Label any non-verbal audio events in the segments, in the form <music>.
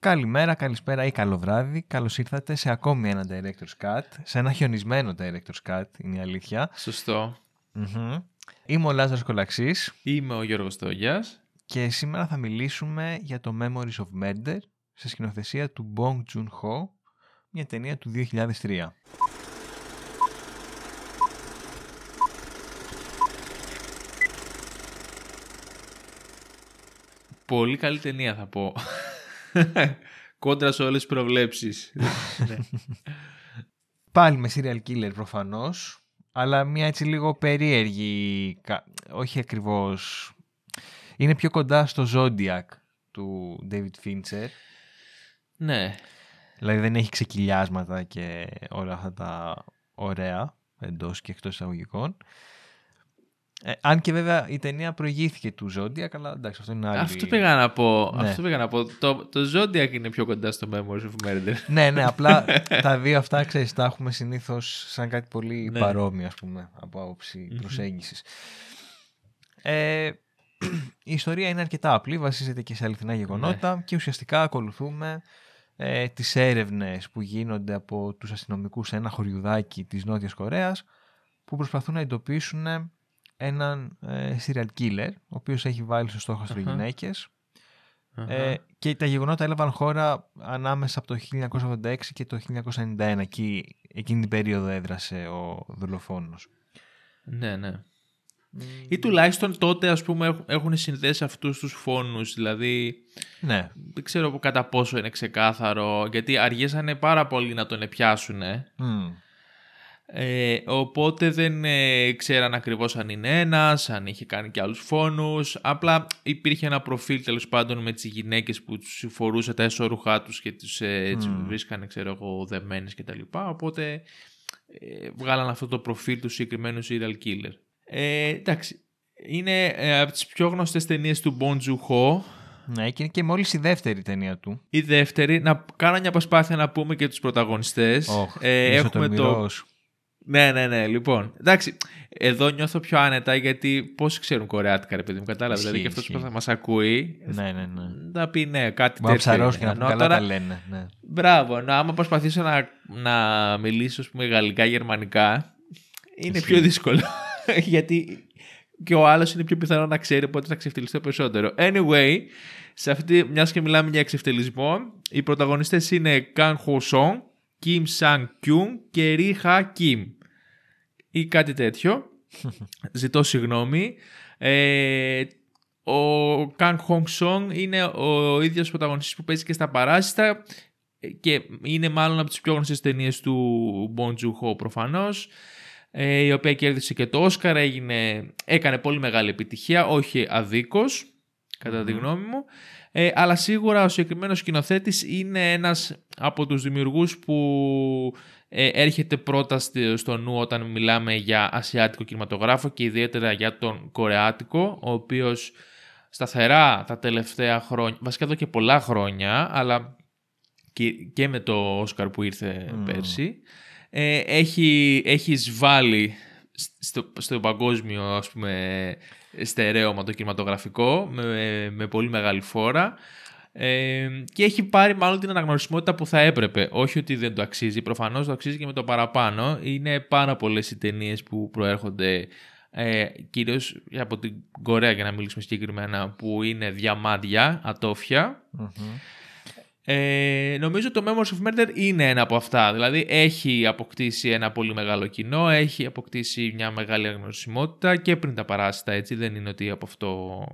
Καλημέρα, καλησπέρα ή καλό βράδυ. Καλώς ήρθατε σε ακόμη ένα Director's Cut. Σε ένα χιονισμένο Director's Cut, είναι η αλήθεια. Σωστό. Μμμ. Είμαι ο Λάζαρος Κολαξής Είμαι ο Γιώργος Τόγιας. και σήμερα θα μιλήσουμε για το Memories of Murder σε σκηνοθεσία του Bong Joon-ho, μια ταινία του 2003. Πολύ καλή ταινία θα πω. Κόντρα σε όλες τις προβλέψεις. <laughs> ναι. Πάλι με serial killer προφανώς, αλλά μια έτσι λίγο περίεργη, κα- όχι ακριβώς... Είναι πιο κοντά στο Zodiac του David Fincher. ναι. Δηλαδή δεν έχει ξεκυλιάσματα και όλα αυτά τα ωραία εντός και εκτός εισαγωγικών. Ε, αν και βέβαια η ταινία προηγήθηκε του Zodiac, αλλά εντάξει αυτό είναι άλλη... Αυτό πήγα να πω. Ναι. Αυτό πήγα να πω. Το, το Zodiac είναι πιο κοντά στο Memories of Murder. ναι, ναι, απλά <laughs> τα δύο αυτά ξέρεις, τα έχουμε συνήθως σαν κάτι πολύ Ναι. παρόμοιο ας πούμε από άποψη Μμμ. προσέγγισης. Ε, <clears throat> η ιστορία είναι αρκετά απλή, βασίζεται και σε αληθινά γεγονότα και ουσιαστικά ακολουθούμε ε, τις έρευνες που γίνονται από τους αστυνομικούς σε ένα χωριουδάκι της Νότιας Κορέας που προσπαθούν να εντοπίσουν έναν ε, serial killer ο οποίος έχει βάλει στο στόχαστρο Αχα. γυναίκες Αχα. ε, και τα γεγονότα έλαβαν χώρα ανάμεσα από το 1986 και το 1991. Εκεί, εκείνη την περίοδο έδρασε ο δολοφόνος. ναι, ναι. Ή τουλάχιστον τότε ας πούμε έχουν- έχουν συνδέσει αυτούς τους φόνους. Δηλαδή Ναι, δεν ξέρω κατά πόσο είναι ξεκάθαρο. Γιατί αργήσανε πάρα πολύ να τον πιάσουν. Μμ. Ε, οπότε δεν ε, ξέραν ακριβώς αν είναι ένας, αν είχε κάνει και άλλους φόνους. Απλά υπήρχε ένα προφίλ τέλος πάντων με τις γυναίκες που τους φορούσε τα εσώρουχά τους και τους ε, έτσι, Μμμ. βρίσκανε ξέρω εγώ δεμένες και τα λοιπά. Οπότε ε, βγάλαν αυτό το προφίλ του συγκεκριμένου serial killer. Ε, εντάξει, είναι ε, από τις πιο γνωστές ταινίες του Bon Joon-ho. ναι, και είναι και μόλις η δεύτερη ταινία του. Η δεύτερη, να κάνω μια προσπάθεια να πούμε και τους πρωταγωνιστές. Οχ, ε, είσαι έχουμε το, τολμηρός. Ναι, ναι, ναι. Λοιπόν, εντάξει. Εδώ νιώθω πιο άνετα γιατί πώς ξέρουν κορεάτικα, ρε παιδί μου. Κατάλαβες. Ισχύει, Δηλαδή και αυτός που ισχύει. θα μας ακούει. Ναι, ναι, ναι. Θα πει ναι, κάτι Μπορεί να τέτοιο. ψαρώσει και είναι. να πούμε Ενώ καλά τώρα- τα λένε. Ναι. Μπράβο. Να, άμα προσπαθήσω να, να μιλήσω, ας πούμε, γαλλικά, γερμανικά, είναι Ισχύει. πιο δύσκολο. <laughs> γιατί και ο άλλος είναι πιο πιθανό να ξέρει, οπότε θα ξεφτυλιστώ περισσότερο. Anyway, σε αυτή, μιας και μιλάμε για εξευτελισμό, οι πρωταγωνιστές είναι Καν Χο Σον, Κιμ Σαν Κιούν και Ri Χα Κιμ. Ή κάτι τέτοιο. <laughs> Ζητώ συγγνώμη. Ε, ο Καν Χονγκ Σον είναι ο ίδιος πρωταγωνιστής που παίζει και στα παράσιτα και είναι μάλλον από τις πιο γνωστές ταινίες του Bon Joon-ho προφανώς ε, η οποία κέρδισε και το Όσκαρ έγινε, έκανε πολύ μεγάλη επιτυχία όχι αδίκως κατά τη Μμμ. γνώμη μου ε, αλλά σίγουρα ο συγκεκριμένος σκηνοθέτης είναι ένας από τους δημιουργούς που ε, έρχεται πρώτα στη- στο νου όταν μιλάμε για ασιάτικο κινηματογράφο και ιδιαίτερα για τον κορεάτικο, ο οποίος σταθερά τα τελευταία χρόνια, βασικά εδώ και πολλά χρόνια, αλλά και, και με το Όσκαρ που ήρθε Μμμ. πέρσι, ε, έχει, έχει εισβάλει στο, στο παγκόσμιο ας πούμε στερέωμα το κινηματογραφικό με, με πολύ μεγάλη φόρα ε, και έχει πάρει μάλλον την αναγνωρισιμότητα που θα έπρεπε. Όχι ότι δεν το αξίζει, προφανώς το αξίζει και με το παραπάνω. Είναι πάρα πολλές οι ταινίες που προέρχονται ε, κυρίως από την Κορέα για να μιλήσουμε συγκεκριμένα που είναι διαμάντια, ατόφια. Μμμ. Ε, νομίζω το Memories of Murder είναι ένα από αυτά. Δηλαδή έχει αποκτήσει ένα πολύ μεγάλο κοινό, έχει αποκτήσει μια μεγάλη αναγνωρισιμότητα και πριν τα παράσιτα έτσι. Δεν είναι ότι από αυτό...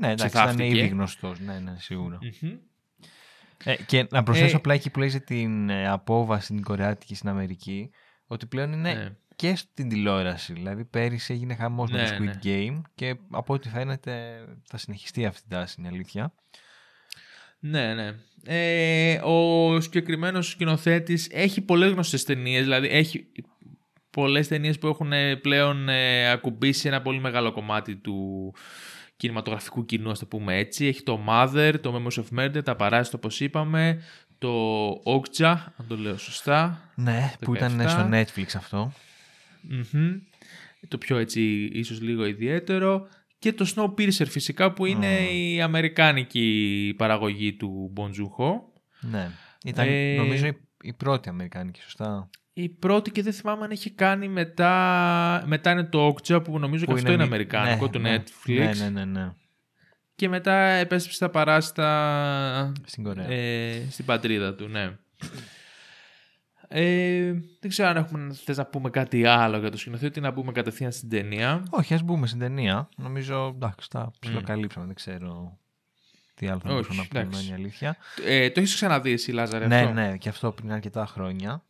Ναι, εντάξει, ήταν Ψηθάφτηκε. ήδη γνωστός. Ναι, ναι, σίγουρα. Μμμ. Ε, και να προσθέσω Ε, απλά εκεί που λέει για την ε, απόβαση στην Κορεάτικη στην Αμερική, ότι πλέον είναι Ναι. και στην τηλεόραση. Δηλαδή πέρυσι έγινε χαμός με το Ναι, Squid Game και από ό,τι φαίνεται θα συνεχιστεί αυτή η τάση, είναι αλήθεια. Ναι, ναι. Ε, ο συγκεκριμένος σκηνοθέτης έχει πολλές γνωστές ταινίες. Δηλαδή έχει πολλές ταινίες που έχουν ε, πλέον ε, ακουμπήσει ένα πολύ μεγάλο κομμάτι του κινηματογραφικού κοινού, ας το πούμε έτσι. Έχει το Mother, το Memories of Murder, τα παράσιτα όπως είπαμε, το Okja, αν το λέω σωστά. Ναι, που ήταν 17. στο Netflix αυτό. Μμμ. Το πιο έτσι ίσως λίγο ιδιαίτερο. Και το Snowpiercer φυσικά που είναι Μμμ. η αμερικάνικη παραγωγή του Bon Joon-ho. Ναι. Ήταν Ε, νομίζω η, η πρώτη Αμερικάνικη, σωστά. Η πρώτη και δεν θυμάμαι αν έχει κάνει μετά. Μετά είναι το Okja που νομίζω και αυτό είναι μη- αμερικάνικο ναι, του ναι. Netflix. Ναι, ναι, ναι, ναι. Και μετά επέστρεψε στα παράστα Στην Κορέα. ε, στην πατρίδα του, ναι. Ε, δεν ξέρω αν έχουμε, θες να πούμε κάτι άλλο για το σκηνοθέτη, να πούμε κατευθείαν στην ταινία. Όχι, ας μπούμε στην ταινία. Νομίζω, εντάξει, τα ψιλοκαλύψαμε. Δεν ξέρω τι άλλο θα Όχι, μπορούσαμε να πούμε, εντάξει. είναι η αλήθεια. Ε, το έχεις ξαναδεί εσύ, Λάζαρε, ναι, αυτό; ναι, και αυτό πριν αρκετά χρόνια.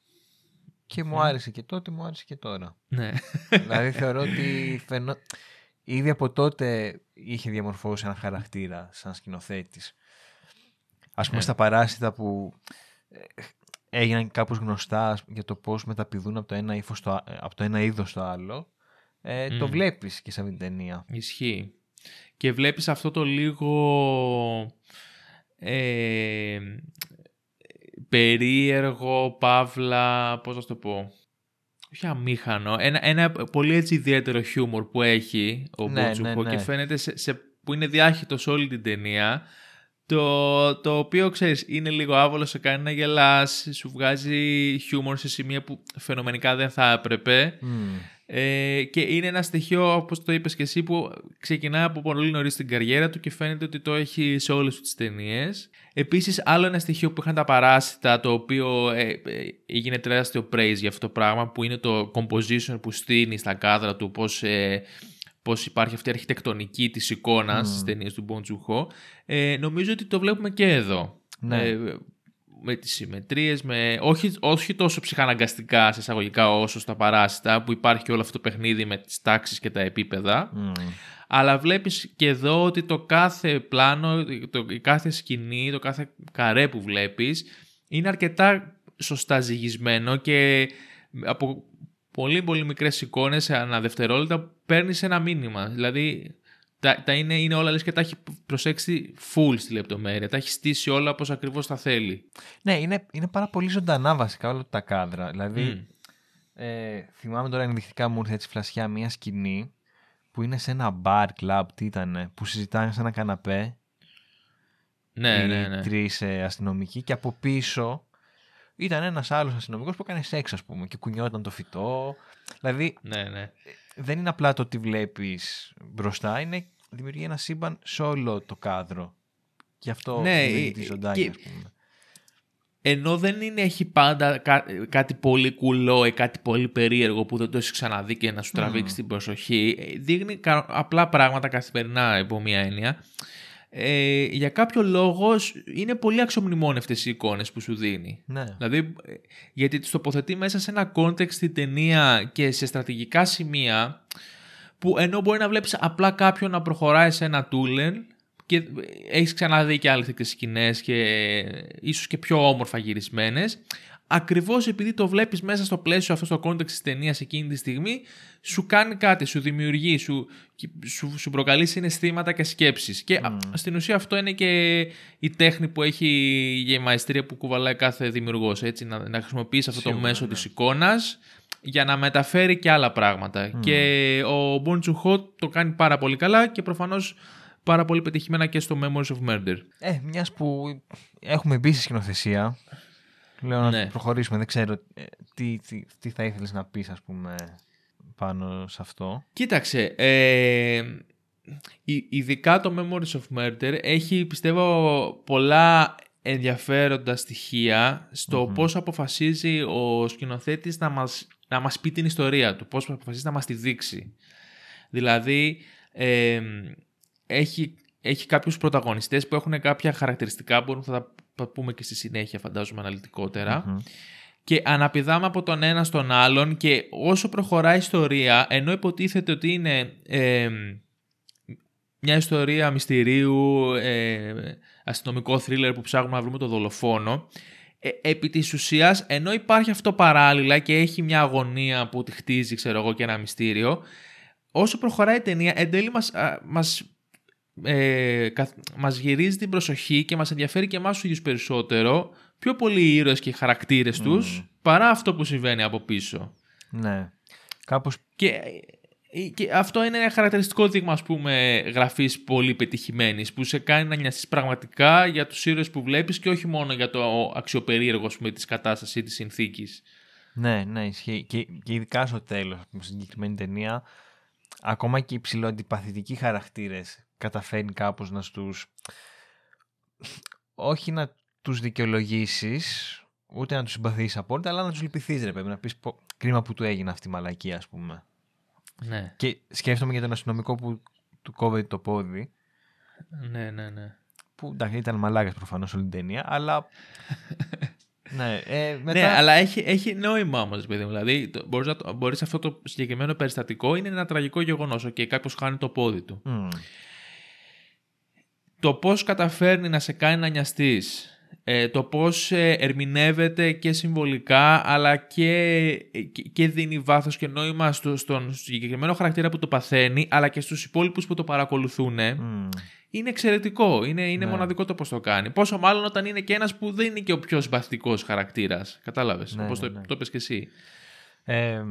Και μου άρεσε και τότε, μου άρεσε και τώρα. ναι. δηλαδή θεωρώ ότι <laughs> φαινό... ήδη από τότε είχε διαμορφώσει ένα χαρακτήρα σαν σκηνοθέτης. Ας πούμε Ναι. στα παράσιτα που ε, έγιναν κάπως γνωστά ας πούμε, για το πώς μεταπηδούν από το ένα, ύφος στο, α- ε, από το ένα είδος στο άλλο. Ε, Το Μμ. βλέπεις και σε αυτήν την ταινία. Ισχύει. Και βλέπεις αυτό το λίγο ε, περίεργο, παύλα, πώς να σου το πω, όχι αμήχανο, ένα, ένα πολύ έτσι ιδιαίτερο χιούμορ που έχει ο Ναι, Μπότσουχο ναι, ναι. και φαίνεται σε, σε- που είναι διάχυτος σε όλη την ταινία το, το οποίο ξέρεις είναι λίγο άβολο, σε κάνει να γελάς, σου βγάζει χιούμορ σε σημεία που φαινομενικά δεν θα έπρεπε Μμ. Ε, και είναι ένα στοιχείο, όπως το είπες και εσύ, που ξεκινάει από πολύ νωρίς την καριέρα του και φαίνεται ότι το έχει σε όλες τις ταινίες. Επίσης, άλλο ένα στοιχείο που είχαν τα παράσιτα, το οποίο ε, ε, έγινε τεράστιο praise για αυτό το πράγμα, που είναι το composition που στείνει στα κάδρα του, πώς, ε, πώς υπάρχει αυτή η αρχιτεκτονική της εικόνας Μμμ. στις ταινίες του Bon Joon-ho. Ε, νομίζω ότι το βλέπουμε και εδώ. Ναι. Ε, με τις συμμετρίες, με... όχι, όχι τόσο ψυχαναγκαστικά σε εισαγωγικά όσο στα παράσιτα που υπάρχει και όλο αυτό το παιχνίδι με τις τάξεις και τα επίπεδα Μμ. αλλά βλέπεις και εδώ ότι το κάθε πλάνο, το, η κάθε σκηνή, το κάθε καρέ που βλέπεις είναι αρκετά σωστά ζυγισμένο και από πολύ πολύ μικρές εικόνες σε ανά δευτερόλεπτα παίρνεις ένα μήνυμα. Δηλαδή τα, τα είναι, είναι όλα λες και τα έχει προσέξει full στη λεπτομέρεια. Τα έχει στήσει όλα όπως ακριβώς τα θέλει. Ναι, είναι, είναι πάρα πολύ ζωντανά βασικά όλα τα κάδρα. Δηλαδή, Μμ. ε, θυμάμαι τώρα ενδεικτικά μου ήρθε έτσι φλασιά μια σκηνή που είναι σε ένα bar club, τι ήταν, που συζητάνε σε ένα καναπέ Ναι, οι ναι, ναι. τρεις ε, αστυνομικοί και από πίσω ήταν ένας άλλος αστυνομικός που έκανε σεξ ας πούμε και κουνιόταν το φυτό. Δηλαδή ναι, ναι. Δεν είναι απλά το ότι βλέπεις μπροστά, είναι δημιουργεί ένα σύμπαν σε όλο το κάδρο. Και αυτό Ναι, είναι ε, τη ζωντάνια, και- ας πούμε. Ενώ δεν είναι, έχει πάντα κά- κάτι πολύ κουλό ή κάτι πολύ περίεργο που δεν το έχεις ξαναδεί και να σου τραβήξει την προσοχή, ε, δείχνει κα- απλά πράγματα καθημερινά υπό μία έννοια. Ε, για κάποιο λόγο σ- είναι πολύ αξιομνημόνευτες οι εικόνες που σου δίνει. Ναι. Δηλαδή, ε, γιατί τις τοποθετεί μέσα σε ένα context στην ταινία και σε στρατηγικά σημεία που ενώ μπορεί να βλέπεις απλά κάποιον να προχωράει σε ένα τούλελ και έχεις ξαναδεί και άλλες τέτοιες σκηνές και ίσως και πιο όμορφα γυρισμένες ακριβώς επειδή το βλέπεις μέσα στο πλαίσιο αυτό στο context της ταινίας εκείνη τη στιγμή σου κάνει κάτι, σου δημιουργεί, σου, σου, σου προκαλεί συναισθήματα και σκέψεις και α, στην ουσία αυτό είναι και η τέχνη που έχει για η μαεστρία που κουβαλάει κάθε δημιουργός έτσι, να, να χρησιμοποιήσει αυτό το Σίγουρα, μέσο ναι. της εικόνας για να μεταφέρει και άλλα πράγματα. Και ο Bon Joon-ho το κάνει πάρα πολύ καλά και προφανώς πάρα πολύ πετυχημένα και στο Memories of Murder. Ε, μιας που έχουμε μπει στη σκηνοθεσία, λέω να Ναι. προχωρήσουμε. Δεν ξέρω ε, τι, τι, τι θα ήθελες να πεις, ας πούμε, πάνω σε αυτό. Κοίταξε, ε, ει- ειδικά το Memories of Murder έχει πιστεύω πολλά ενδιαφέροντα στοιχεία στο Μμμ. πώς αποφασίζει ο σκηνοθέτης να μας, να μας πει την ιστορία του, πώς αποφασίζει να μας τη δείξει. Δηλαδή, ε, έχει, έχει κάποιους πρωταγωνιστές που έχουν κάποια χαρακτηριστικά που θα τα θα πούμε και στη συνέχεια φαντάζομαι αναλυτικότερα Μμμ. και αναπηδάμε από τον ένα στον άλλον και όσο προχωράει η ιστορία, ενώ υποτίθεται ότι είναι ε, μια ιστορία μυστηρίου, ε, αστυνομικό θρίλερ που ψάχνουμε να βρούμε το δολοφόνο, ε, επί της ουσίας, ενώ υπάρχει αυτό παράλληλα και έχει μια αγωνία που τη χτίζει, ξέρω εγώ, και ένα μυστήριο, όσο προχωράει η ταινία, εν τέλει μας, α, μας, ε, καθ- μας γυρίζει την προσοχή και μας ενδιαφέρει και εμάς τους ίδιους περισσότερο, πιο πολύ οι ήρωες και οι χαρακτήρες τους, παρά αυτό που συμβαίνει από πίσω. Ναι. Κάπως Και Ε, και αυτό είναι ένα χαρακτηριστικό δείγμα ας πούμε γραφής πολύ πετυχημένης που σε κάνει να νοιαστείς πραγματικά για τους ήρωες που βλέπεις και όχι μόνο για το αξιοπερίεργο ας πούμε, της κατάστασης ή της συνθήκης. Ναι, ναι, ισχύει. Και, και ειδικά στο τέλος, στην συγκεκριμένη ταινία, ακόμα και οι ψηλοαντιπαθητικοί χαρακτήρες καταφέρνει κάπως να στους... όχι να τους δικαιολογήσεις, ούτε να τους συμπαθείς απόλυτα, αλλά να τους λυπηθείς ρε παιδί, να πεις κρίμα που του έγινε αυτή η μαλακή ας πούμε. Ναι. Και σκέφτομαι για τον αστυνομικό που του κόβει το πόδι. Ναι, ναι, ναι. Που εντάξει, ήταν μαλάκας προφανώς όλη την ταινία, αλλά. <laughs> ναι, ε, μετά... ναι, αλλά έχει, έχει νόημα όμως, παιδί μου. Δηλαδή, μπορείς μπορείς αυτό το συγκεκριμένο περιστατικό είναι ένα τραγικό γεγονός. Και κάποιος χάνει το πόδι του. Mm. Το πώς καταφέρνει να σε κάνει να νοιαστείς ε, το πώς ε, ερμηνεύεται και συμβολικά αλλά και, και δίνει βάθος και νόημα στο, στον συγκεκριμένο χαρακτήρα που το παθαίνει αλλά και στους υπόλοιπους που το παρακολουθούν είναι εξαιρετικό, είναι, είναι ναι. μοναδικό το πώς το κάνει. Πόσο μάλλον όταν είναι και ένας που δεν είναι και ο πιο συμπαθητικός χαρακτήρας. Κατάλαβες, ναι, όπως ναι, το, ναι. το είπες και εσύ. Ε,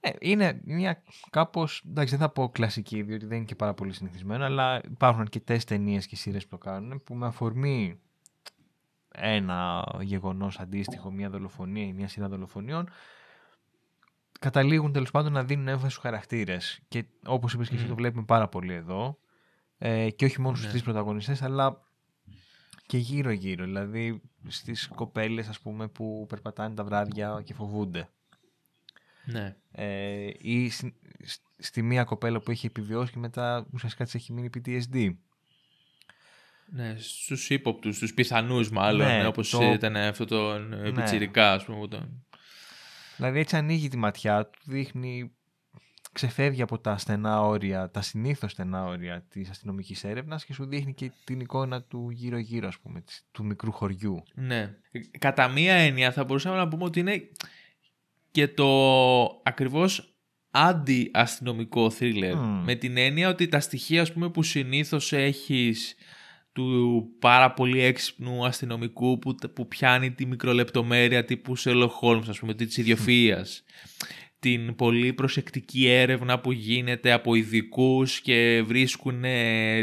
ε, είναι μια κάπως, εντάξει δεν θα πω κλασική διότι δεν είναι και πάρα πολύ συνηθισμένο αλλά υπάρχουν αρκετές ταινίες και σειρές που το κάνουν που με αφορμή ένα γεγονός αντίστοιχο, μια δολοφονία ή μια σειρά δολοφονιών, καταλήγουν τέλος πάντων να δίνουν έμφαση στους χαρακτήρες. Και όπως είπες και εσύ το βλέπουμε πάρα πολύ εδώ. Ε, και όχι μόνο στους ναι. τρεις πρωταγωνιστές, αλλά και γύρω-γύρω. Δηλαδή στις κοπέλες ας πούμε που περπατάνε τα βράδια και φοβούνται. Ναι. Ε, ή στη, μία κοπέλα που έχει επιβιώσει και μετά ουσιαστικά της έχει μείνει PTSD. Ναι, στους ύποπτους, στους πιθανούς μάλλον, ναι, όπως το... ήταν αυτό το ναι. πιτσιρικά, ας πούμε. Τον... Δηλαδή έτσι ανοίγει τη ματιά του, δείχνει, ξεφεύγει από τα στενά όρια, τα συνήθως στενά όρια της αστυνομικής έρευνας και σου δείχνει και την εικόνα του γύρω-γύρω, ας πούμε, του μικρού χωριού. Ναι. Κατά μία έννοια θα μπορούσαμε να πούμε ότι είναι και το ακριβώς αντι-αστυνομικό θρίλερ. Με την έννοια ότι τα στοιχεία ας πούμε, που συνήθως έχεις του πάρα πολύ έξυπνου αστυνομικού που, που πιάνει τη μικρολεπτομέρεια τύπου Sherlock Holmes, ας πούμε, της ιδιοφυΐας. Την πολύ προσεκτική έρευνα που γίνεται από ειδικούς και βρίσκουν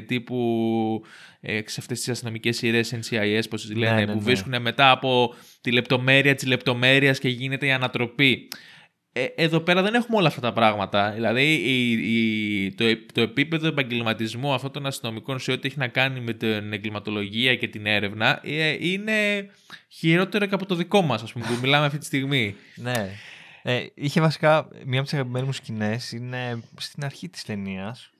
τύπου ε, σε αυτές τις αστυνομικές σειρές NCIS, πώς τις λένε, ναι, ναι, που ναι. βρίσκουν μετά από τη λεπτομέρεια της λεπτομέρειας και γίνεται η ανατροπή. Ε, εδώ πέρα δεν έχουμε όλα αυτά τα πράγματα. Δηλαδή η, η, το, το επίπεδο επαγγελματισμού αυτών των αστυνομικών σε ό,τι έχει να κάνει με την εγκληματολογία και την έρευνα ε, είναι χειρότερο και από το δικό μας, ας πούμε, που μιλάμε αυτή τη στιγμή. ναι. Ε, είχε βασικά μία από τις αγαπημένες μου σκηνές είναι στην αρχή της ταινίας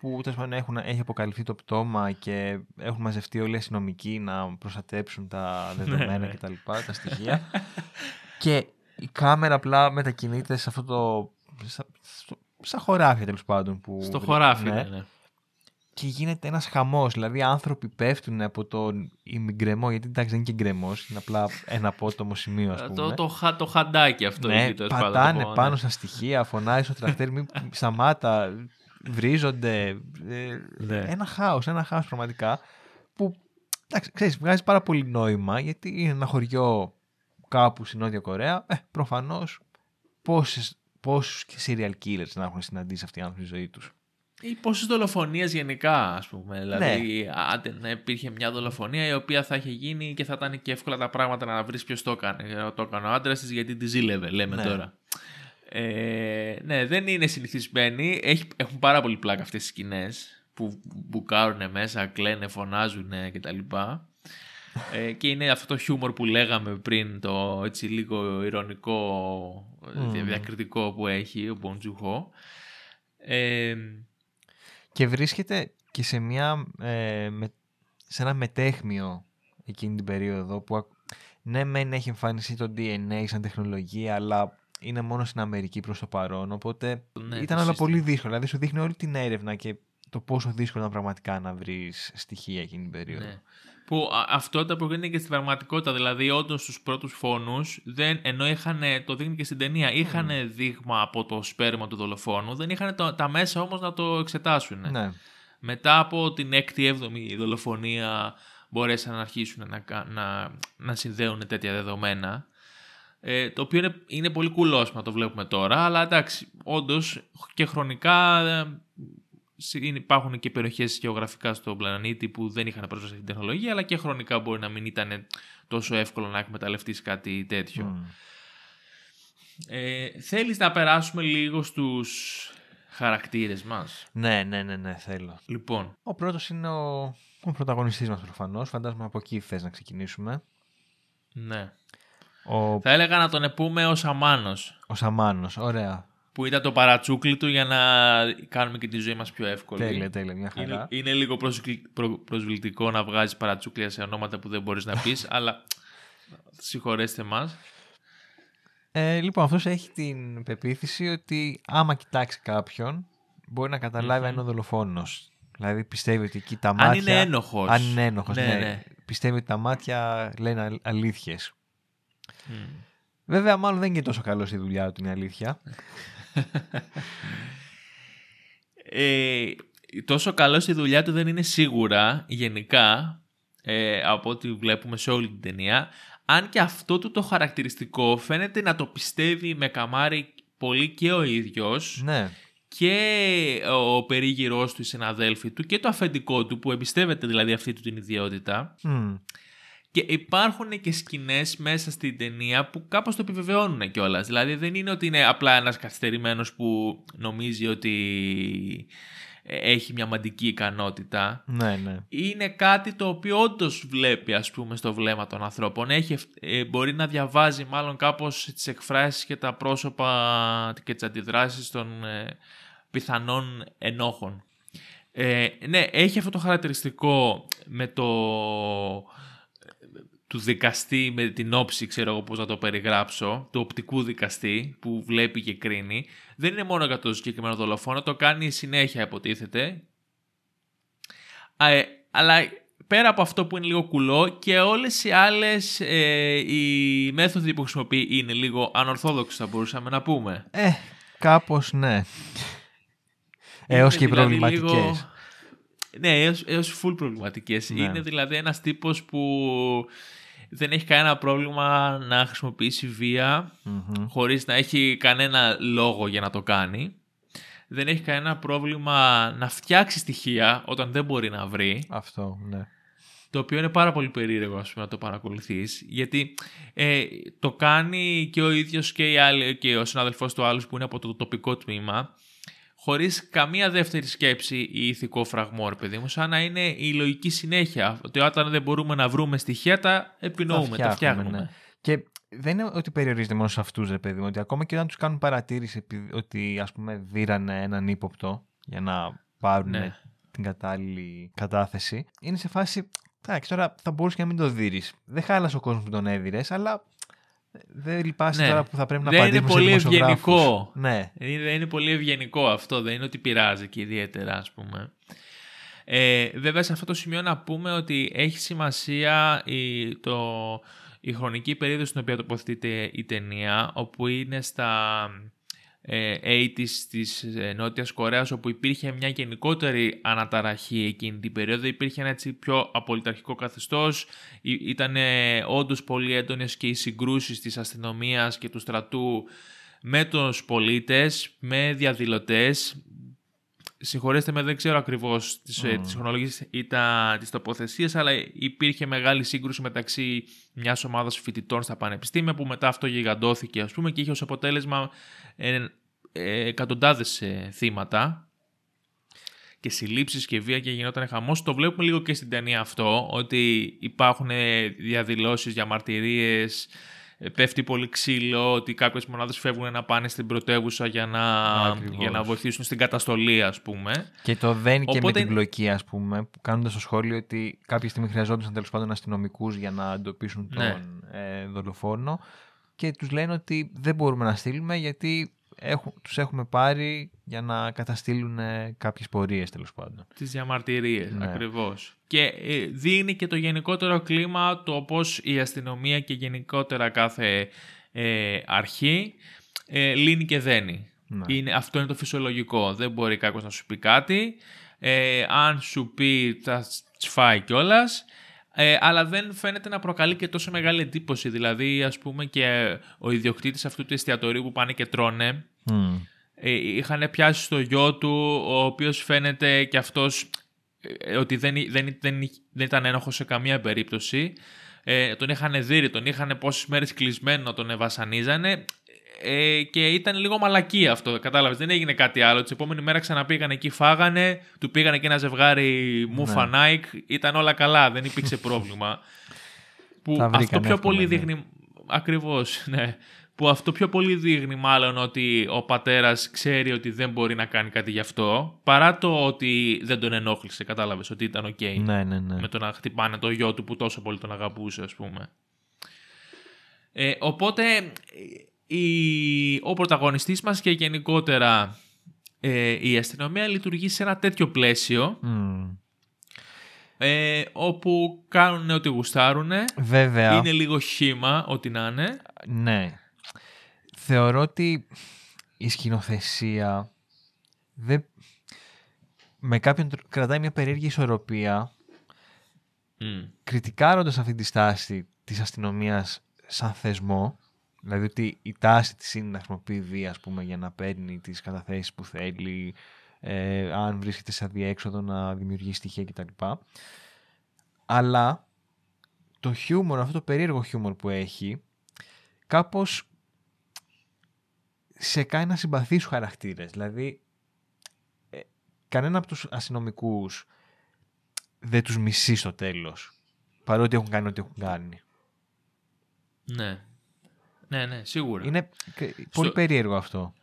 που έχουν, έχει αποκαλυφθεί το πτώμα και έχουν μαζευτεί όλοι οι αστυνομικοί να προστατέψουν τα ναι, δεδομένα ναι. κτλ. Τα, τα στοιχεία. και η κάμερα απλά μετακινείται σε αυτό το. Στα, χωράφια τέλος πάντων. Που... Στο χωράφι, ναι. ναι. Και γίνεται ένας χαμός. Δηλαδή, άνθρωποι πέφτουν από τον ημιγκρεμό, γιατί εντάξει δεν είναι και γκρεμός, είναι απλά ένα απότομο σημείο, ας πούμε. το, το, το, χαντάκι αυτό ναι, εκεί, πατάνε πάνω ναι. στα στοιχεία, φωνάζει στο τρακτέρ, μην σταμάτα, βρίζονται. Ε, ναι. Ένα χάος, ένα χάος πραγματικά. Που εντάξει, ξέρεις, βγάζει πάρα πολύ νόημα γιατί είναι ένα χωριό κάπου στη Νότια Κορέα, ε, προφανώς πόσους serial killers να έχουν συναντήσει αυτοί οι άνθρωποι στη ζωή τους. Ή πόσες δολοφονίες γενικά, ας πούμε. Δηλαδή, ναι. άντε να υπήρχε μια δολοφονία η οποία θα είχε γίνει και θα ήταν και εύκολα τα πράγματα να βρεις ποιος το έκανε. Το έκανε ο άντρας της γιατί τη ζήλευε, λέμε ναι. τώρα. Ε, ναι, δεν είναι συνηθισμένοι. έχουν πάρα πολύ πλάκα αυτές τι σκηνές που μπουκάρουν μέσα, κλαίνε, φωνάζουν κτλ. Ε, και είναι αυτό το χιούμορ που λέγαμε πριν, το έτσι λίγο ηρωνικό, mm. διακριτικό που έχει ο Μποντζουχό. Ε, και βρίσκεται και σε, μια, ε, με, σε ένα μετέχμιο εκείνη την περίοδο που ναι μεν έχει εμφανιστεί το DNA σαν τεχνολογία αλλά είναι μόνο στην Αμερική προς το παρόν οπότε ναι, ήταν όλα πολύ δύσκολο δηλαδή σου δείχνει όλη την έρευνα και το πόσο δύσκολο ήταν πραγματικά να βρεις στοιχεία εκείνη την περίοδο. Ναι. Που αυτό τα προκρίνεται και στην πραγματικότητα. Δηλαδή, όντως στους πρώτους φόνους, ενώ είχαν, το δείχνει και στην ταινία, είχαν mm. δείγμα από το σπέρμα του δολοφόνου, δεν είχαν τα μέσα όμως να το εξετάσουν. Ναι. Μετά από την 6η-7η δολοφονία, μπορέσαν να αρχίσουν να, να, να συνδέουν τέτοια δεδομένα. Ε, το οποίο είναι, είναι πολύ κουλός να το βλέπουμε τώρα, αλλά εντάξει, όντως και χρονικά ε, υπάρχουν και περιοχές γεωγραφικά στον πλανήτη που δεν είχαν πρόσβαση στην τεχνολογία, αλλά και χρονικά μπορεί να μην ήταν τόσο εύκολο να εκμεταλλευτείς κάτι τέτοιο. Mm. Ε, θέλεις να περάσουμε λίγο στους χαρακτήρες μας; Ναι, ναι, ναι, ναι, θέλω. Λοιπόν. Ο πρώτος είναι ο, ο πρωταγωνιστής μας προφανώς. Φαντάζομαι από εκεί θες να ξεκινήσουμε. Ναι. Ο... Θα έλεγα να τον πούμε ο Σαμάνος. Ο Σαμάνος, ωραία. Που ήταν το παρατσούκλι του για να κάνουμε και τη ζωή μας πιο εύκολη. Τέλεια, τέλεια, μια χαρά. Είναι, είναι λίγο προσβλητικό να βγάζεις παρατσούκλια σε ονόματα που δεν μπορείς να <laughs> πεις, αλλά συγχωρέστε μας. Ε, λοιπόν, αυτός έχει την πεποίθηση ότι άμα κοιτάξει κάποιον, μπορεί να καταλάβει αν είναι ο δολοφόνος. Δηλαδή πιστεύει ότι εκεί τα μάτια... Αν είναι ένοχος. Αν είναι ένοχος, ναι, ναι. ναι. Πιστεύει ότι τα μάτια λένε αλήθειες. Βέβαια, μάλλον δεν είναι τόσο καλό στη δουλειά του, είναι αλήθεια. Ε, τόσο καλός στη δουλειά του δεν είναι σίγουρα, γενικά, ε, από ό,τι βλέπουμε σε όλη την ταινία. Αν και αυτό του το χαρακτηριστικό φαίνεται να το πιστεύει με καμάρι πολύ και ο ίδιος ναι. και ο περίγυρός του, οι συναδέλφοι του και το αφεντικό του που εμπιστεύεται δηλαδή αυτή του την ιδιότητα. Και υπάρχουν και σκηνές μέσα στην ταινία που κάπως το επιβεβαιώνουν κιόλας. Δηλαδή δεν είναι ότι είναι απλά ένας καθυστερημένος που νομίζει ότι έχει μια μαντική ικανότητα. Ναι, ναι. Είναι κάτι το οποίο όντως βλέπει ας πούμε στο βλέμμα των ανθρώπων. Έχει, ε, μπορεί να διαβάζει μάλλον κάπως τις εκφράσεις και τα πρόσωπα και τις αντιδράσεις των ε, πιθανών ενόχων. Ε, ναι, έχει αυτό το χαρακτηριστικό με το του δικαστή με την όψη, ξέρω εγώ πώς να το περιγράψω, του οπτικού δικαστή που βλέπει και κρίνει, δεν είναι μόνο για το συγκεκριμένο δολοφόνο, το κάνει συνέχεια υποτίθεται. Ε, αλλά πέρα από αυτό που είναι λίγο κουλό και όλες οι άλλες ε, οι μέθοδοι που χρησιμοποιεί είναι λίγο ανορθόδοξοι θα μπορούσαμε να πούμε. Ε, κάπως ναι. Έως και οι δηλαδή προβληματικές. Ναι, έως, έως full προβληματικές. Ναι. Είναι δηλαδή ένας τύπος που δεν έχει κανένα πρόβλημα να χρησιμοποιήσει βία mm-hmm. χωρίς να έχει κανένα λόγο για να το κάνει. Δεν έχει κανένα πρόβλημα να φτιάξει στοιχεία όταν δεν μπορεί να βρει. Αυτό, ναι. Το οποίο είναι πάρα πολύ περίεργο ας πούμε, να το παρακολουθείς. Γιατί ε, το κάνει και ο ίδιος και, οι και ο συνάδελφός του άλλους που είναι από το τοπικό τμήμα χωρίς καμία δεύτερη σκέψη ή ηθικό φραγμό, ρε παιδί μου, σαν να είναι η λογική συνέχεια. Ότι όταν δεν μπορούμε να βρούμε στοιχεία, τα επινοούμε, τα φτιάχνουμε. Ναι. Και δεν είναι ότι περιορίζεται μόνο σε αυτούς, ρε παιδί μου, ότι ακόμα και όταν τους κάνουν παρατήρηση ότι ας πούμε δίρανε έναν ύποπτο για να πάρουν ναι. την κατάλληλη κατάθεση, είναι σε φάση. Εντάξει, τώρα θα μπορούσε και να μην το δει. Δεν χάλασε ο κόσμος που τον έδιρες, αλλά δεν λυπάσαι ναι. τώρα που θα πρέπει να δεν είναι πολύ ευγενικό. Ναι. Δεν είναι πολύ ευγενικό αυτό. Δεν είναι ότι πειράζει και ιδιαίτερα, ας πούμε. Ε, βέβαια, σε αυτό το σημείο να πούμε ότι έχει σημασία η, το, η χρονική περίοδος στην οποία τοποθετείται η ταινία, όπου είναι στα 80s ε, της ε, Νότιας Κορέας όπου υπήρχε μια γενικότερη αναταραχή εκείνη την περίοδο. Υπήρχε ένα έτσι πιο απολυταρχικό καθεστώς. Ήταν όντως πολύ έντονες και οι συγκρούσεις της αστυνομίας και του στρατού με τους πολίτες, με διαδηλωτές Συγχωρέστε με, δεν ξέρω ακριβώς τις, mm. τις χρονολογίες ή τα, τις τοποθεσίες, αλλά υπήρχε μεγάλη σύγκρουση μεταξύ μιας ομάδας φοιτητών στα πανεπιστήμια που μετά αυτό γιγαντώθηκε ας πούμε και είχε ως αποτέλεσμα ε, ε, εκατοντάδες ε, θύματα και συλλήψεις και βία και γινόταν χαμός. Το βλέπουμε λίγο και στην ταινία αυτό, ότι υπάρχουν διαδηλώσεις για μαρτυρίες, ε, πέφτει πολύ ξύλο, ότι κάποιες μονάδες φεύγουν να πάνε στην πρωτεύουσα για να, για να βοηθήσουν στην καταστολή, ας πούμε. Και το δεν και με την πλοκή, ας πούμε, που κάνοντας στο σχόλιο ότι κάποια στιγμή χρειαζόντουσαν τέλος πάντων αστυνομικούς για να εντοπίσουν τον ναι. δολοφόνο και τους λένε ότι δεν μπορούμε να στείλουμε γιατί έχουν, τους έχουμε πάρει για να καταστήλουν ε, κάποιες πορείες τέλος πάντων. Τις διαμαρτυρίες, ναι. ακριβώς. Και ε, δίνει και το γενικότερο κλίμα το πώς η αστυνομία και γενικότερα κάθε ε, αρχή ε, λύνει και δένει. Ναι. Είναι, αυτό είναι το φυσιολογικό. Δεν μπορεί κάποιος να σου πει κάτι. Ε, αν σου πει θα σφάει κιόλας. Ε, αλλά δεν φαίνεται να προκαλεί και τόσο μεγάλη εντύπωση. Δηλαδή, ας πούμε, και ο ιδιοκτήτης αυτού του εστιατορίου που πάνε και τρώνε, Μμ. ε, είχαν πιάσει στο γιο του, ο οποίος φαίνεται και αυτός ε, ότι δεν, δεν, δεν, δεν ήταν ένοχος σε καμία περίπτωση. Ε, τον είχαν δει, τον είχαν πόσες μέρες κλεισμένο, τον βασανίζανε ε, και ήταν λίγο μαλακή αυτό, κατάλαβες, δεν έγινε κάτι άλλο. Την επόμενη μέρα ξαναπήγαν εκεί, φάγανε, του πήγανε και ένα ζευγάρι μούφα Ναι. Nike, ήταν όλα καλά, δεν υπήρξε <laughs> πρόβλημα. που Τα βρήκαν αυτό πιο εύκολα, πολύ ναι. δείχνει, ακριβώς, <laughs> ναι, που αυτό πιο πολύ δείχνει μάλλον ότι ο πατέρας ξέρει ότι δεν μπορεί να κάνει κάτι γι' αυτό, παρά το ότι δεν τον ενόχλησε, κατάλαβες, ότι ήταν οκ Ναι, ναι, ναι. με το να χτυπάνε το γιο του που τόσο πολύ τον αγαπούσε, ας πούμε. Ε, οπότε, ε, η, ο πρωταγωνιστής μας και γενικότερα ε, η αστυνομία λειτουργεί σε ένα τέτοιο πλαίσιο, Μμ. ε, όπου κάνουν ό,τι γουστάρουν, Βέβαια. είναι λίγο χήμα, ό,τι να είναι. Ναι. Θεωρώ ότι η σκηνοθεσία δεν... με κάποιον τρόπο κρατάει μια περίεργη ισορροπία Μμ. κριτικάροντας αυτή τη στάση της αστυνομίας σαν θεσμό δηλαδή ότι η τάση της είναι να χρησιμοποιεί βία ας πούμε, για να παίρνει τις καταθέσεις που θέλει ε, αν βρίσκεται σε αδιέξοδο να δημιουργεί στοιχεία κτλ. Αλλά το χιούμορ, αυτό το περίεργο χιούμορ που έχει κάπως σε κάνει να συμπαθείς τους χαρακτήρες. Δηλαδή, ε, κανένα από τους αστυνομικούς δεν τους μισεί στο τέλος. Παρότι έχουν κάνει ό,τι έχουν κάνει. Ναι. Ναι, ναι, σίγουρα. Είναι και- πολύ περίεργο αυτό.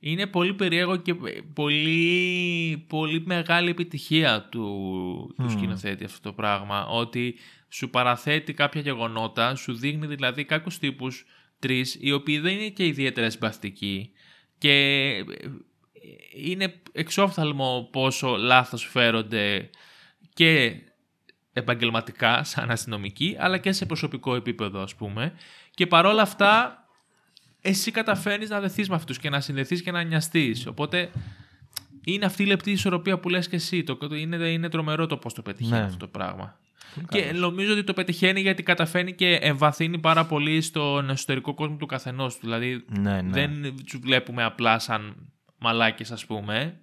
Είναι πολύ περίεργο και πολύ, πολύ μεγάλη επιτυχία του, του Μμμ. σκηνοθέτη αυτό το πράγμα. Ότι σου παραθέτει κάποια γεγονότα, σου δείχνει δηλαδή κάποιους τύπους τρεις, οι οποίοι δεν είναι και ιδιαίτερα συμπαθητικοί και ε, είναι εξόφθαλμο πόσο λάθος φέρονται και επαγγελματικά σαν αστυνομικοί, αλλά και σε προσωπικό επίπεδο ας πούμε. Και παρόλα αυτά εσύ καταφέρνεις να δεθεί με αυτούς και να συνδεθείς και να νοιαστείς. Οπότε είναι αυτή η λεπτή ισορροπία που λες και εσύ. Το, το- είναι, είναι τρομερό το πώς το πετυχαίνεις Ναι. αυτό το πράγμα. Πολύ Και καλός. νομίζω ότι το πετυχαίνει γιατί καταφέρνει και εμβαθύνει πάρα πολύ στον εσωτερικό κόσμο του καθενός του. Δηλαδή Ναι, ναι. δεν τους βλέπουμε απλά σαν μαλάκες, ας πούμε.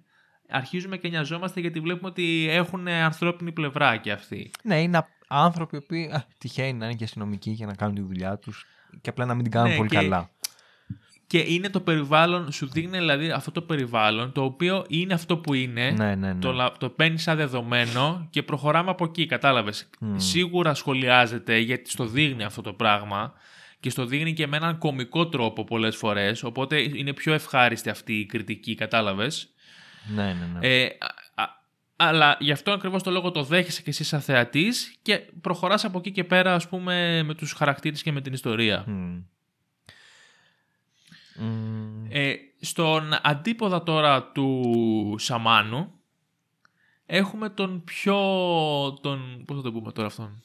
Αρχίζουμε και νοιαζόμαστε γιατί βλέπουμε ότι έχουν ανθρώπινη πλευρά και αυτοί. Ναι, είναι α- άνθρωποι που α, τυχαίνει να είναι και αστυνομικοί για να κάνουν τη δουλειά τους και απλά να μην την κάνουν Ναι, πολύ και- καλά. Και είναι το περιβάλλον, σου δείχνει δηλαδή αυτό το περιβάλλον, το οποίο είναι αυτό που είναι. Ναι, ναι, ναι. Το, λα- το παίρνεις σαν δεδομένο και προχωράμε από εκεί, κατάλαβες. Σίγουρα σχολιάζεται γιατί στο δείχνει αυτό το πράγμα και στο δείχνει και με έναν κομικό τρόπο πολλές φορές, οπότε είναι πιο ευχάριστη αυτή η κριτική, κατάλαβες. Ναι, ναι, ναι. Ε, α- α- αλλά γι' αυτό ακριβώς το λόγο το δέχεσαι και εσύ σαν θεατής και προχωράς από εκεί και πέρα ας πούμε με τους χαρακτήρες και με την ιστορία. Μμ. Μμ. Ε, στον αντίποδα τώρα του Σαμάνου έχουμε τον πιο... Τον, πώς θα το πούμε τώρα αυτόν;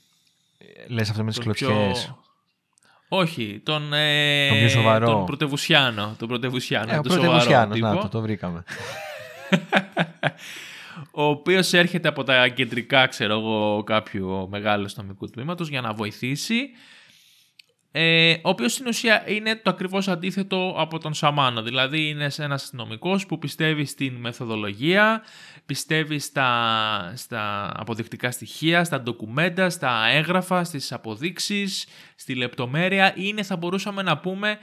Λες αυτό με τις Τον πιο... κλωτσιές. Όχι, τον, ε, Τον πιο σοβαρό. Τον πρωτευουσιάνο. Τον πρωτευουσιάνο. Ε, ο τον σοβαρό πρωτευουσιάνος, τύπο, να το, το βρήκαμε. <laughs> Ο οποίος έρχεται από τα κεντρικά, ξέρω εγώ, κάποιου μεγάλου αστυνομικού τμήματος για να βοηθήσει. Ε, ο οποίος στην ουσία είναι το ακριβώς αντίθετο από τον Σαμάνο. Δηλαδή είναι ένας αστυνομικός που πιστεύει στην μεθοδολογία, πιστεύει στα, στα αποδεικτικά στοιχεία, στα ντοκουμέντα, στα έγγραφα, στις αποδείξεις, στη λεπτομέρεια. Είναι θα μπορούσαμε να πούμε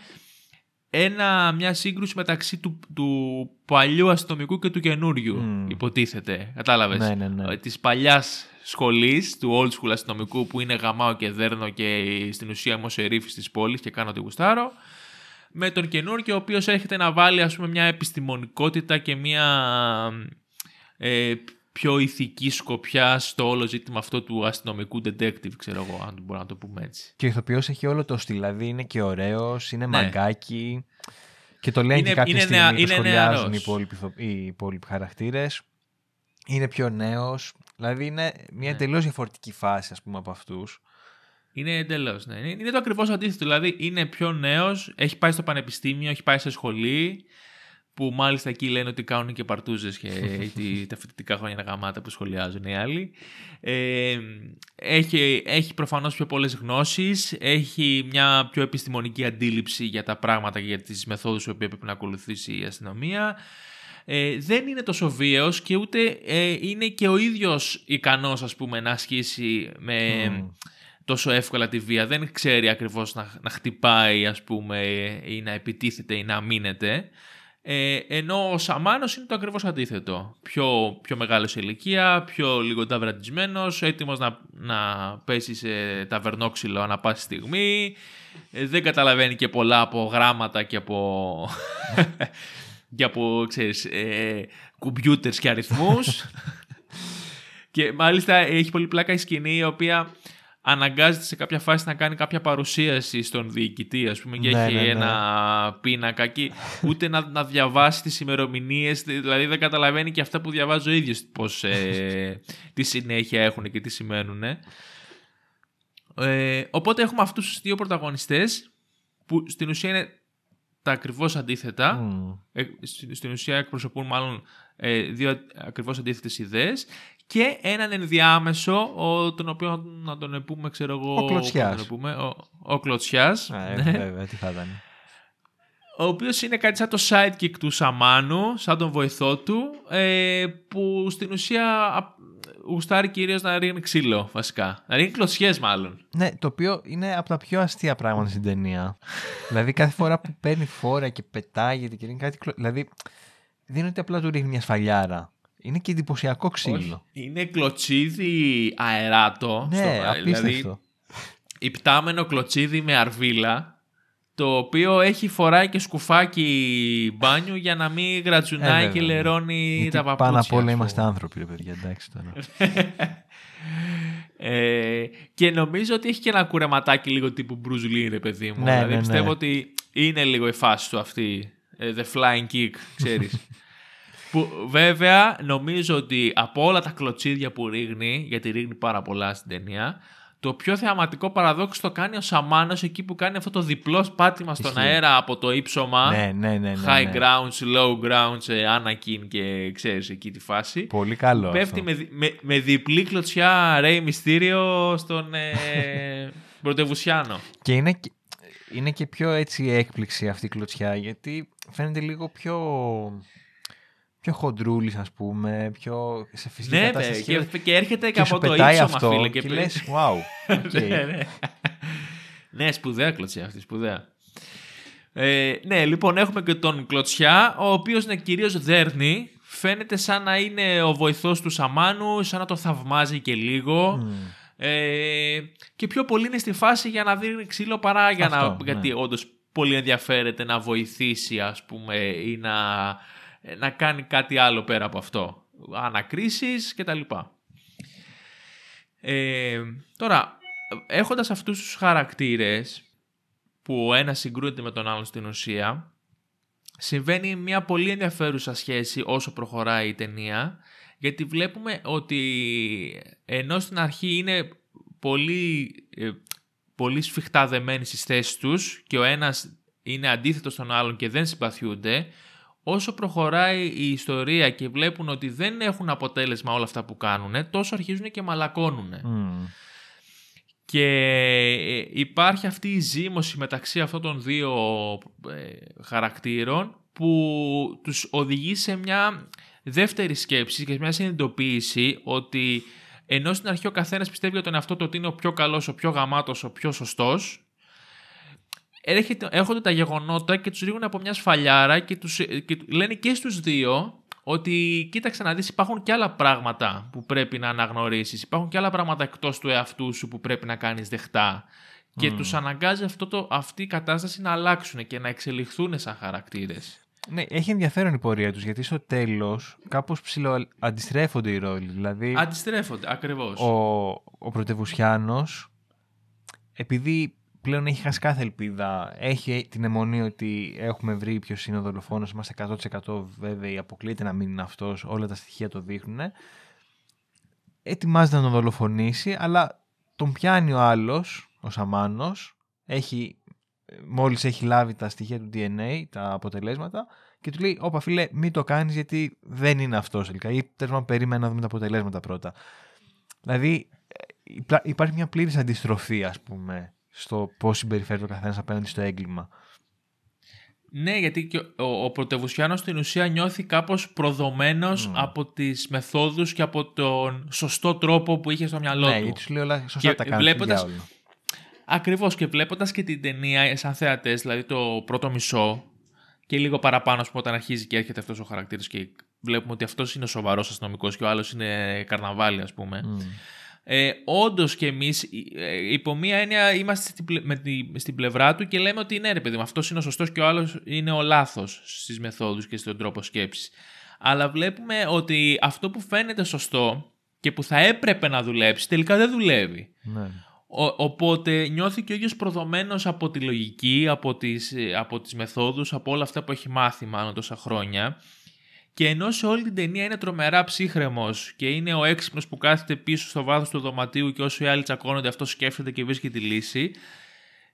ένα, μια σύγκρουση μεταξύ του, του παλιού αστυνομικού και του καινούριου, Μμ. υποτίθεται. Κατάλαβες; Ναι, ναι, ναι. Ε, Της παλιάς σχολής, του old school αστυνομικού που είναι γαμάω και δέρνω και στην ουσία είμαι ο σερίφης της πόλης και κάνω ό,τι γουστάρω. Με τον καινούργιο ο οποίος έρχεται να βάλει ας πούμε μια επιστημονικότητα και μια ε, πιο ηθική σκοπιά στο όλο ζήτημα αυτό του αστυνομικού detective, ξέρω εγώ, αν μπορώ να το πούμε έτσι. Και ο ηθοποιός έχει όλο το στυλ, δηλαδή είναι και ωραίος, είναι Ναι. μαγκάκι και το λένε Είναι- και κάποια είναι στιγμή, νεα- το είναι σχολιάζουν νεαρός. οι υπόλοιποι, ηθο- οι υπόλοιποι χαρακτήρες. Είναι πιο νέος, δηλαδή είναι μια Ναι. εντελώς διαφορετική φάση ας πούμε από αυτούς. Είναι εντελώς. Ναι. Είναι- Είναι το ακριβώς αντίθετο. Δηλαδή είναι πιο νέος, έχει πάει στο πανεπιστήμιο, έχει πάει σε σχολή. Που μάλιστα εκεί λένε ότι κάνουν και παρτούζες και <laughs> τη, τα φοιτητικά χρόνια γαμάτα που σχολιάζουν οι άλλοι. Ε, έχει, έχει προφανώς πιο πολλές γνώσεις, έχει μια πιο επιστημονική αντίληψη για τα πράγματα και για τις μεθόδους που πρέπει να ακολουθήσει η αστυνομία. Ε, δεν είναι τόσο βίαιος και ούτε ε, είναι και ο ίδιος ικανός ας πούμε να ασκήσει με τόσο εύκολα τη βία. Δεν ξέρει ακριβώς να, να χτυπάει ας πούμε ή να επιτίθεται ή να μείνεται. Ε, ενώ ο Σαμάνος είναι το ακριβώς αντίθετο. Πιο, πιο μεγάλος σε ηλικία, πιο λίγο ταυρατισμένος, έτοιμος να, να πέσει σε ταβερνόξυλο ανά πάση στιγμή. Ε, δεν καταλαβαίνει και πολλά από γράμματα και από, <laughs> και από ξέρεις, ε, κουμπιούτερς και αριθμούς. <laughs> και μάλιστα έχει πολύ πλάκα η σκηνή η οποία αναγκάζεται σε κάποια φάση να κάνει κάποια παρουσίαση στον διοικητή, ας πούμε, και Ναι, έχει ναι, ναι. ένα πίνακα εκεί, ούτε να, να διαβάσει τις ημερομηνίες, δηλαδή δεν καταλαβαίνει και αυτά που διαβάζει ο ίδιος πώς, ε, <laughs> τι συνέχεια έχουν και τι σημαίνουν. Ε, οπότε έχουμε αυτούς τους δύο πρωταγωνιστές που στην ουσία είναι τα ακριβώς αντίθετα. Μμ. Ε, στην, στην ουσία εκπροσωπούν μάλλον ε, δύο ακριβώς αντίθετες ιδέες και έναν ενδιάμεσο, ο, τον οποίο να τον πούμε, ξέρω εγώ... Ο Κλωτσιάς. πώς να τον πούμε, ο, ο Κλωτσιάς, Α, ναι, ε, Βέβαια, τι θα ήταν. ο οποίος είναι κάτι σαν το sidekick του Σαμάνου, σαν τον βοηθό του, ε, που στην ουσία α, γουστάρει κυρίως να ρίχνει ξύλο, βασικά. Να ρίχνει κλωτσιές μάλλον. Ναι, το οποίο είναι από τα πιο αστεία πράγματα στην ταινία. δηλαδή, κάθε φορά που παίρνει φόρα και πετάγεται και ρίχνει κάτι. κλω- Δηλαδή, δεν είναι ότι απλά του ρίχνει μια σφαλιάρα. Είναι και εντυπωσιακό ξύλο. Είναι κλωτσίδι αεράτο. Ναι, στο- δηλαδή, απίστευτο. υπτάμενο κλωτσίδι με αρβίλα το οποίο έχει φοράει και σκουφάκι μπάνιου για να μην γρατζουνάει Ε, και βέβαια. λερώνει Γιατί τα παπούτσια. πάνω απ' όλα ας είμαστε πούμε. άνθρωποι, ρε παιδιά, εντάξει τώρα. <laughs> ε, και νομίζω ότι έχει και ένα κουρεματάκι λίγο τύπου Bruce Lee, ρε παιδί μου. Ναι, δηλαδή ναι, ναι. πιστεύω ότι είναι λίγο η φάση του αυτή. ε, The flying kick, ξέρεις. <laughs> που βέβαια νομίζω ότι από όλα τα κλωτσίδια που ρίχνει, γιατί ρίχνει πάρα πολλά στην ταινία, το πιο θεαματικό παραδόξο το κάνει ο Σαμάνος εκεί που κάνει αυτό το διπλό πάτημα στον Ισχύει. αέρα από το ύψωμα. ναι, ναι, ναι, ναι, High ναι. grounds, low grounds, ε, Anakin και ξέρεις εκεί τη φάση. Πολύ καλό. Πέφτει αυτό. με, δι- με, με διπλή κλωτσιά Ray Mysterio στον ε, <laughs> πρωτευουσιάνο. Και είναι, και- είναι και πιο έτσι έκπληξη αυτή η κλωτσιά, γιατί φαίνεται λίγο πιο, πιο χοντρούλης, ας πούμε, πιο σε φυσική ναι, κατάσταση. βε, και, και έρχεται και, και σου από το πετάει ύψωμα, αυτό φίλε. και, Και, λες, wow, <laughs> οκ. ναι, ναι. ναι, σπουδαία κλωτσιά αυτή, σπουδαία. Ε, ναι, λοιπόν, έχουμε και τον Κλωτσιά, ο οποίος είναι κυρίως δέρνει. Φαίνεται σαν να είναι ο βοηθός του Σαμάνου, σαν να τον θαυμάζει και λίγο. Μμ. Ε, και πιο πολύ είναι στη φάση για να δίνει ξύλο παρά για Αυτό, να. ναι. Γιατί όντως πολύ ενδιαφέρεται να βοηθήσει, ας πούμε, ή να, να κάνει κάτι άλλο πέρα από αυτό. Ανακρίσεις και τα λοιπά. Ε, τώρα, έχοντας αυτούς τους χαρακτήρες που ο ένας συγκρούεται με τον άλλον στην ουσία, συμβαίνει μια πολύ ενδιαφέρουσα σχέση όσο προχωράει η ταινία, γιατί βλέπουμε ότι ενώ στην αρχή είναι πολύ, ε, πολύ σφιχτά δεμένοι στις θέσεις τους και ο ένας είναι αντίθετος στον άλλον και δεν συμπαθιούνται, όσο προχωράει η ιστορία και βλέπουν ότι δεν έχουν αποτέλεσμα όλα αυτά που κάνουν, τόσο αρχίζουν και μαλακώνουν. Μμ. Και ε, υπάρχει αυτή η ζήμωση μεταξύ αυτών των δύο ε, χαρακτήρων που τους οδηγεί σε μια δεύτερη σκέψη και σε μια συνειδητοποίηση ότι ενώ στην αρχή ο καθένας πιστεύει για τον εαυτό του ότι είναι ο πιο καλός, ο πιο γαμάτος, ο πιο σωστός έρχεται, έρχονται τα γεγονότα και τους ρίχνουν από μια σφαλιάρα και, τους, και λένε και στους δύο ότι κοίταξε να δεις υπάρχουν και άλλα πράγματα που πρέπει να αναγνωρίσεις. Υπάρχουν και άλλα πράγματα εκτός του εαυτού σου που πρέπει να κάνεις δεχτά. Και τους αναγκάζει αυτό το, αυτή η κατάσταση να αλλάξουν και να εξελιχθούν σαν χαρακτήρες. Ναι, έχει ενδιαφέρον η πορεία τους, γιατί στο τέλος κάπως ψηλο αντιστρέφονται οι ρόλοι. Δηλαδή, Αντιστρέφονται, ακριβώς. ο, ο πρωτευουσιάνος, επειδή πλέον έχει χάσει κάθε ελπίδα, έχει την αιμονή ότι έχουμε βρει ποιος είναι ο δολοφόνος, είμαστε 100% βέβαιοι, αποκλείεται να μην είναι αυτός, όλα τα στοιχεία το δείχνουν. Ετοιμάζεται να τον δολοφονήσει, αλλά τον πιάνει ο άλλος, ο Σαμάνος, έχει μόλις έχει λάβει τα στοιχεία του DNA, τα αποτελέσματα και του λέει όπα φίλε μην το κάνεις γιατί δεν είναι αυτός τελικά ή τέλος πάντων περίμενα να δούμε τα αποτελέσματα πρώτα. Δηλαδή ε, υπάρχει μια πλήρης αντιστροφή ας πούμε στο πώς συμπεριφέρεται ο καθένας απέναντι στο έγκλημα. Ναι, γιατί και ο, ο πρωτευουσιάνος στην ουσία νιώθει κάπως προδομένος από τις μεθόδους και από τον σωστό τρόπο που είχε στο μυαλό ναι, του. Ναι, γιατί σου λέει όλα σωστά τα κάνεις βλέποντας, Ακριβώς και βλέποντας και την ταινία σαν θεατές, δηλαδή το πρώτο μισό και λίγο παραπάνω πούμε, όταν αρχίζει και έρχεται αυτός ο χαρακτήρας και βλέπουμε ότι αυτός είναι ο σοβαρός αστυνομικός και ο άλλος είναι καρναβάλι ας πούμε. Mm. Ε, Όντως και εμείς, ε, υπό μία έννοια, είμαστε στην, με τη, στην πλευρά του και λέμε ότι ναι, ρε παιδί μου, αυτός είναι ο σωστός και ο άλλος είναι ο λάθος στις μεθόδους και στον τρόπο σκέψης. Αλλά βλέπουμε ότι αυτό που φαίνεται σωστό και που θα έπρεπε να δουλέψει, τελικά δεν δουλεύει. Ναι. Ο, οπότε νιώθει και ο ίδιος προδομένος από τη λογική, από τις, από τις μεθόδους, από όλα αυτά που έχει μάθει μάλλον τόσα χρόνια και ενώ σε όλη την ταινία είναι τρομερά ψύχρεμος και είναι ο έξυπνος που κάθεται πίσω στο βάθος του δωματίου και όσο οι άλλοι τσακώνονται, αυτός σκέφτεται και βρίσκει τη λύση.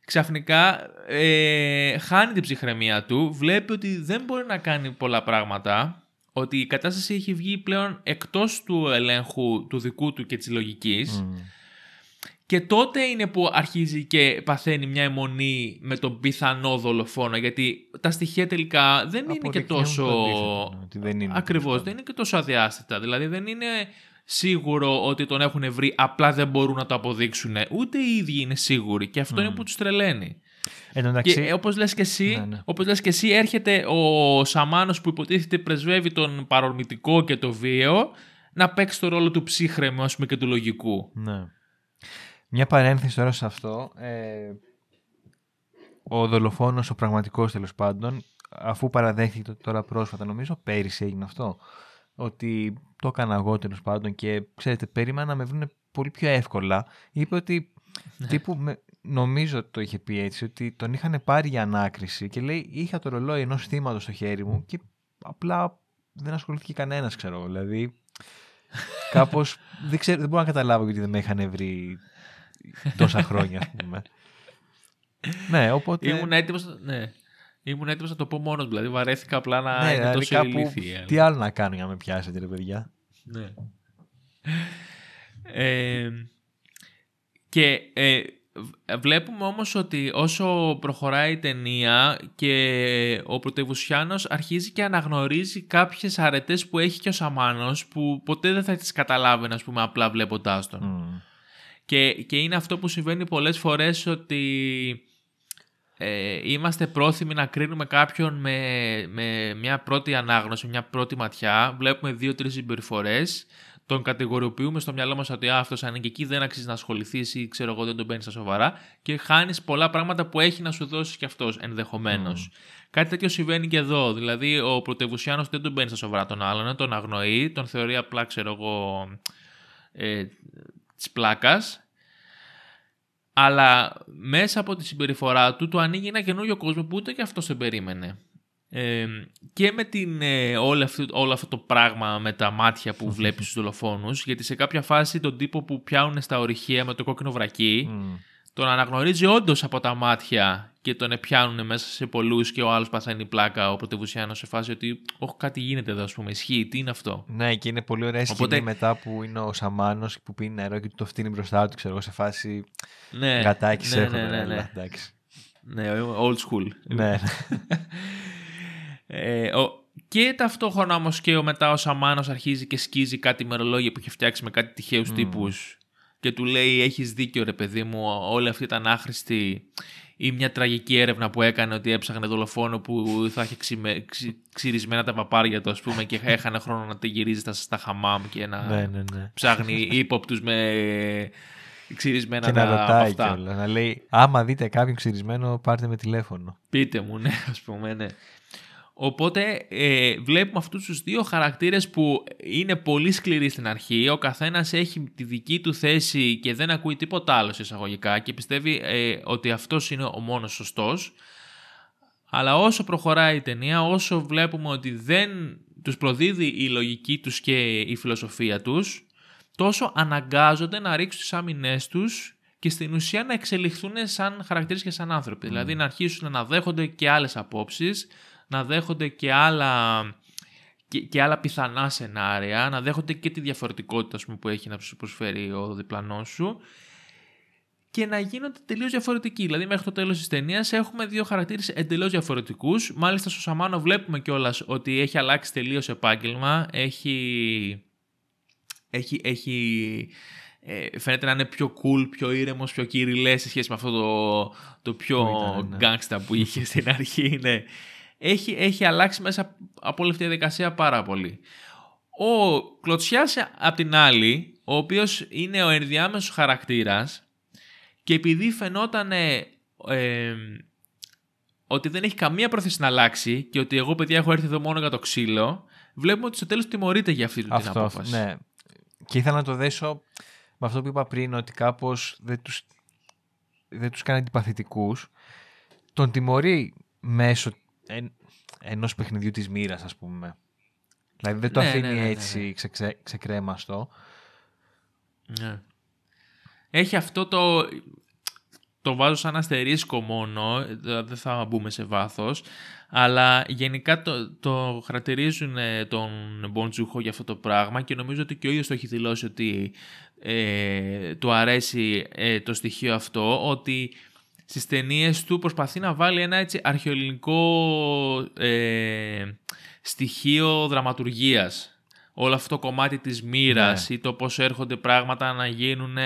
Ξαφνικά ε, χάνει την ψυχραιμία του, βλέπει ότι δεν μπορεί να κάνει πολλά πράγματα, ότι η κατάσταση έχει βγει πλέον εκτός του ελέγχου του δικού του και της λογικής και τότε είναι που αρχίζει και παθαίνει μια αιμονή με τον πιθανό δολοφόνο. Γιατί τα στοιχεία τελικά δεν είναι και τόσο. δεν είναι Ακριβώς, δεν είναι και τόσο αδιάστατα. Δηλαδή δεν είναι σίγουρο ότι τον έχουν βρει, απλά δεν μπορούν να το αποδείξουν. Ούτε οι ίδιοι είναι σίγουροι. Και αυτό είναι που τους τρελαίνει. Εντάξει... Και όπως λες, και εσύ, ναι, ναι. όπως λες και εσύ, έρχεται ο Σαμάνος που υποτίθεται πρεσβεύει τον παρορμητικό και το βίαιο να παίξει το ρόλο του ψύχρεμου ας πούμε, και του λογικού. Ναι. Μια παρένθεση τώρα σε αυτό. Ε, ο δολοφόνος, ο πραγματικός τέλος πάντων, αφού παραδέχθηκε τώρα πρόσφατα, νομίζω πέρυσι έγινε αυτό, ότι το έκανα εγώ τέλος πάντων και ξέρετε, περίμενα να με βρουν πολύ πιο εύκολα. Είπε ότι ναι. τύπου, με, νομίζω το είχε πει έτσι, ότι τον είχαν πάρει για ανάκριση και λέει είχα το ρολόι ενός θύματος στο χέρι μου και απλά δεν ασχολήθηκε κανένας, ξέρω. Δηλαδή, <laughs> κάπως δεν, δεν μπορώ να καταλάβω γιατί δεν με είχαν βρει τόσα χρόνια, ας πούμε. ναι, οπότε... Ήμουν έτοιμος, ναι. Ήμουν έτοιμος να το πω μόνος, δηλαδή βαρέθηκα απλά να ναι, είναι δηλαδή τόσο κάπου, ηλίθιοι. Τι άλλο να κάνω για να με πιάσετε, ρε παιδιά. Ναι. Ε, και ε, βλέπουμε όμως ότι όσο προχωράει η ταινία και ο πρωτευουσιάνος αρχίζει και αναγνωρίζει κάποιες αρετές που έχει και ο Σαμάνος που ποτέ δεν θα τις καταλάβει, ας πούμε, απλά βλέποντάς τον. Και, και είναι αυτό που συμβαίνει πολλές φορές ότι ε, είμαστε πρόθυμοι να κρίνουμε κάποιον με, με μια πρώτη ανάγνωση, μια πρώτη ματιά. Βλέπουμε δύο-τρεις συμπεριφορές. Τον κατηγοριοποιούμε στο μυαλό μας ότι αυτός αν είναι και εκεί δεν αξίζει να ασχοληθείς ή ξέρω εγώ δεν τον παίρνεις στα σοβαρά και χάνεις πολλά πράγματα που έχει να σου δώσεις κι αυτός ενδεχομένως. Κάτι τέτοιο συμβαίνει και εδώ. Δηλαδή, ο πρωτευουσιάνος δεν τον παίρνει στα σοβαρά τον άλλον, τον αγνοεί, τον θεωρεί απλά, ξέρω εγώ, ε, της πλάκας αλλά μέσα από τη συμπεριφορά του του ανοίγει ένα καινούριο κόσμο που ούτε και αυτός δεν περίμενε. Ε, και με την, ε, όλο, αυτό, όλο αυτό το πράγμα με τα μάτια που <laughs> βλέπεις στους δολοφόνους γιατί σε κάποια φάση τον τύπο που πιάνουν στα ορυχεία με το κόκκινο βρακί τον αναγνωρίζει όντως από τα μάτια και τον πιάνουν μέσα σε πολλούς και ο άλλος παθαίνει πλάκα, ο πρωτευουσιάνος σε φάση ότι Όχι, κάτι γίνεται εδώ, ας πούμε. Ισχύει, τι είναι αυτό; Ναι, και είναι πολύ ωραία Οπότε... σκηνή μετά που είναι ο Σαμάνος που πίνει νερό και του το φτύνει μπροστά του, ξέρω εγώ, σε φάση. Ναι, γατάκι ναι, ναι, ναι, ναι. εντάξει. Ναι, old school. Ναι. ε, ο, και ταυτόχρονα όμως και ο μετά ο Σαμάνος αρχίζει και σκίζει κάτι μερολόγια που έχει φτιάξει με κάτι τυχαίους mm. τύπους και του λέει: Έχεις δίκιο, ρε παιδί μου, όλη αυτή ήταν άχρηστη ή μια τραγική έρευνα που έκανε ότι έψαχνε δολοφόνο που θα είχε ξυμε... ξυρισμένα τα παπάρια του, ας πούμε, και έχανε χρόνο να τη γυρίζει στα, στα χαμάμ και να ναι, ναι, ναι. ψάχνει ύποπτους με ξυρισμένα και τα να ρωτάει κιόλας. Να λέει: Άμα δείτε κάποιον ξυρισμένο, πάρτε με τηλέφωνο. Πείτε μου, ναι, ας πούμε, ναι. Οπότε ε, βλέπουμε αυτούς τους δύο χαρακτήρες που είναι πολύ σκληροί στην αρχή. Ο καθένας έχει τη δική του θέση και δεν ακούει τίποτα άλλο σε εισαγωγικά και πιστεύει ε, ότι αυτός είναι ο μόνος σωστός. Αλλά όσο προχωράει η ταινία, όσο βλέπουμε ότι δεν τους προδίδει η λογική τους και η φιλοσοφία τους, τόσο αναγκάζονται να ρίξουν τις άμυνές τους και στην ουσία να εξελιχθούν σαν χαρακτήρες και σαν άνθρωποι. Δηλαδή να αρχίσουν να δέχονται και άλλες απόψεις, να δέχονται και άλλα, και, και άλλα πιθανά σενάρια, να δέχονται και τη διαφορετικότητα πούμε, που έχει να σου προσφέρει ο διπλανός σου και να γίνονται τελείως διαφορετικοί. Δηλαδή, μέχρι το τέλος της ταινίας έχουμε δύο χαρακτήρες εντελώς διαφορετικούς. Μάλιστα, στο Σαμάνο βλέπουμε κιόλας ότι έχει αλλάξει τελείως επάγγελμα. Έχει. Έχει, έχει ε, φαίνεται να είναι πιο cool, πιο ήρεμος, πιο κυριλές σε σχέση με αυτό το, το πιο γκάγκστα που είχε στην αρχή. Ναι. Έχει, έχει αλλάξει μέσα από όλη αυτή τη διαδικασία πάρα πολύ. Ο Κλωτσιάς απ' την άλλη, ο οποίος είναι ο ενδιάμεσος χαρακτήρας και επειδή φαινόταν ότι δεν έχει καμία πρόθεση να αλλάξει και ότι εγώ παιδιά έχω έρθει εδώ μόνο για το ξύλο, βλέπουμε ότι στο τέλος τιμωρείται για αυτή την απόφαση. Ναι. Και ήθελα να το δέσω με αυτό που είπα πριν, ότι κάπως δεν τους, δεν τους κάνει αντιπαθητικούς. Τον τιμωρεί μέσω εν, ενός παιχνιδιού της μοίρας, ας πούμε. Δηλαδή δεν το ναι, αφήνει ναι, ναι, έτσι ξε, ξεκρέμαστο. Ναι. Έχει αυτό το... Το βάζω σαν αστερίσκο μόνο, δεν θα μπούμε σε βάθος, αλλά γενικά το, το χαρακτηρίζουν τον Μποντζούχο για αυτό το πράγμα και νομίζω ότι και ο ίδιος το έχει δηλώσει ότι ε, του αρέσει ε, το στοιχείο αυτό, ότι στις ταινίες του προσπαθεί να βάλει ένα έτσι αρχαιοελληνικό ε, στοιχείο δραματουργίας όλο αυτό το κομμάτι της μοίρας ναι. ή το πώς έρχονται πράγματα να γίνουν,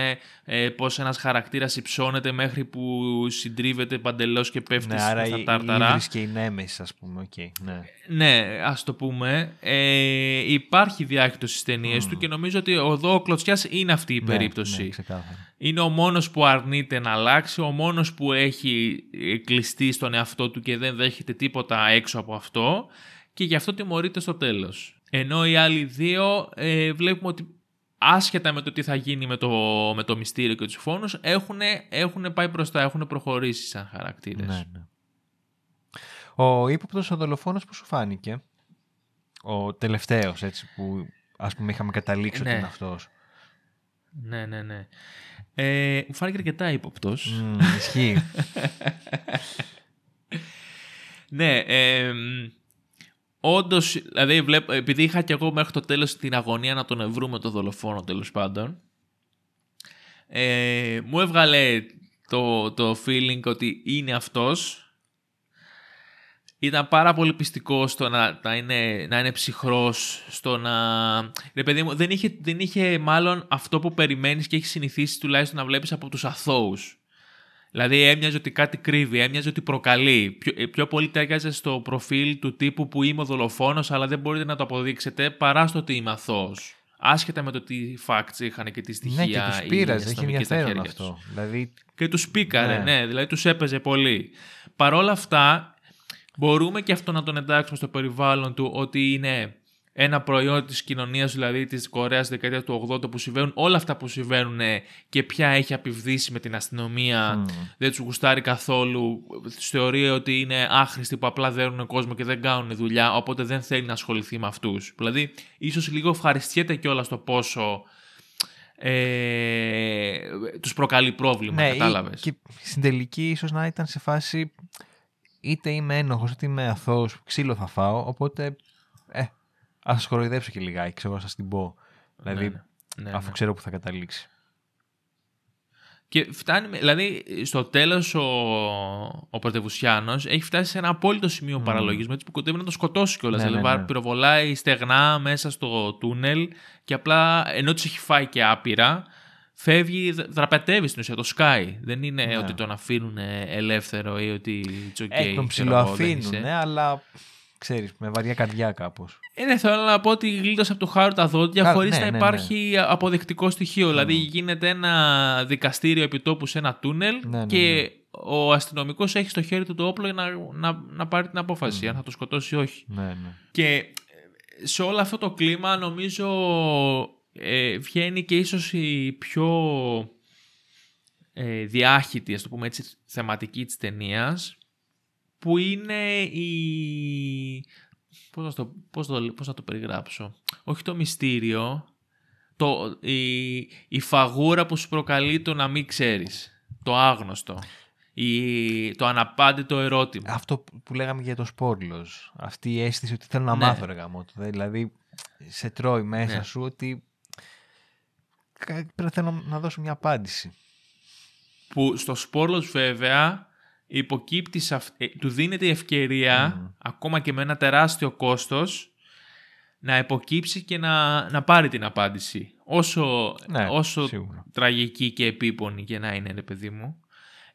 ε, πώς ένας χαρακτήρας υψώνεται μέχρι που συντρίβεται παντελώς και πέφτει ναι, άρα στα τάρταρα. Ναι, και η νέμεση ας πούμε. Okay, ναι. ναι, ας το πούμε. Ε, υπάρχει διάχυτος στις ταινίες του και νομίζω ότι εδώ ο Κλωτσιάς είναι αυτή η ναι, περίπτωση. Ναι, είναι ο μόνος που αρνείται να αλλάξει, ο μόνος που έχει κλειστεί στον εαυτό του και δεν δέχεται τίποτα έξω από αυτό και γι' αυτό τιμωρείται στο τέλος. Ενώ οι άλλοι δύο ε, βλέπουμε ότι άσχετα με το τι θα γίνει με το, με το μυστήριο και τους φόνους έχουν, έχουν πάει μπροστά, έχουν προχωρήσει σαν χαρακτήρες. Ναι, ναι. Ο ύποπτος ο δολοφόνος που σου φάνηκε, ο τελευταίος έτσι που ας πούμε είχαμε καταλήξει ότι ναι. είναι αυτός. Ναι, ναι, ναι. Ε, μου φάνηκε αρκετά ύποπτος. Mm, ισχύει. <laughs> ναι, ε, Όντως, δηλαδή, βλέπω, επειδή είχα και εγώ μέχρι το τέλος την αγωνία να τον βρούμε το δολοφόνο τέλος πάντων, ε, μου έβγαλε το, το feeling ότι είναι αυτός. Ήταν πάρα πολύ πιστικό στο να, να, είναι, να είναι ψυχρός, στο να... Ρε παιδί μου, δεν είχε, δεν είχε μάλλον αυτό που περιμένεις και έχεις συνηθίσει τουλάχιστον να βλέπεις από τους αθώους. Δηλαδή έμοιαζε ότι κάτι κρύβει, έμοιαζε ότι προκαλεί. Πιο, ε, πιο πολύ τέριαζε στο προφίλ του τύπου που είμαι ο δολοφόνος αλλά δεν μπορείτε να το αποδείξετε παρά στο ότι είμαι αθώος. Άσχετα με το τι facts είχαν και τι στοιχεία. Ναι, και τους πήραζε, έχει ενδιαφέρον αυτό. Δηλαδή... Και τους πήκαρε, ναι. ναι, δηλαδή τους έπαιζε πολύ. Παρ' όλα αυτά, μπορούμε και αυτό να τον εντάξουμε στο περιβάλλον του ότι είναι ένα προϊόν της κοινωνίας δηλαδή της Κορέας στη δεκαετίας του 80 που συμβαίνουν όλα αυτά που συμβαίνουν και πια έχει επιβδίσει με την αστυνομία mm. δεν τους γουστάρει καθόλου τους θεωρεί ότι είναι άχρηστοι που απλά δέρουν κόσμο και δεν κάνουν δουλειά οπότε δεν θέλει να ασχοληθεί με αυτούς δηλαδή ίσως λίγο ευχαριστιέται κιόλας το πόσο ε, τους προκαλεί πρόβλημα, ναι, κατάλαβες. Και στην τελική ίσως να ήταν σε φάση είτε είμαι ένοχος είτε είμαι αθώος, ξύλο θα φάω, οπότε ε, Α σας κοροϊδέψω και λιγάκι, ξέρω, σας την πω. Δηλαδή, ναι, ναι. Ναι, αφού ξέρω που θα καταλήξει. Και φτάνει, δηλαδή, στο τέλος ο, ο Πρωτεβουσιάνο έχει φτάσει σε ένα απόλυτο σημείο mm. παραλογισμού έτσι που κοντεύει να το σκοτώσει κιόλας. Ναι, δηλαδή, ναι, πυροβολάει στεγνά μέσα στο τούνελ και απλά ενώ του έχει φάει και άπειρα, φεύγει, δραπετεύει στην ουσία, το Sky. Δεν είναι ότι τον αφήνουν ελεύθερο ή ότι it's okay. Ε, τον ψιλοαφήνουν, ναι, αλλά ξέρεις, με βαριά καρδιά κάπως. Ε, ναι, θέλω να πω ότι γλίτωσε από το χάρο τα δόντια χωρίς ναι, να ναι, υπάρχει ναι. αποδεκτικό στοιχείο. Mm. Δηλαδή γίνεται ένα δικαστήριο επιτόπου σε ένα τούνελ ναι, και ο αστυνομικός έχει στο χέρι του το όπλο για να, να, να πάρει την απόφαση, αν θα το σκοτώσει ή όχι. Και σε όλο αυτό το κλίμα νομίζω ε, βγαίνει και ίσως η πιο ε, διάχυτη, ας το πούμε έτσι, θεματική της ταινίας που είναι η... Πώς να, το, πώς, το, πώς να το περιγράψω. Όχι το μυστήριο. το, η, η φαγούρα που σου προκαλεί το να μην ξέρεις. Το άγνωστο. Η, το αναπάντητο ερώτημα. Αυτό που λέγαμε για το σπόρλος. Αυτή η αίσθηση ότι θέλω να Ναι. μάθω ρε γαμότο. Δηλαδή σε τρώει μέσα Ναι. σου ότι κα- πρέπει να θέλω να δώσω μια απάντηση. Που στο σπόρλος βέβαια υποκύπτει σε αυ- ε, του δίνεται η ευκαιρία Μμμ. ακόμα και με ένα τεράστιο κόστος να υποκύψει και να, να πάρει την απάντηση. Όσο, Ναι, όσο σίγουρα. τραγική και επίπονη και να είναι, ρε παιδί μου.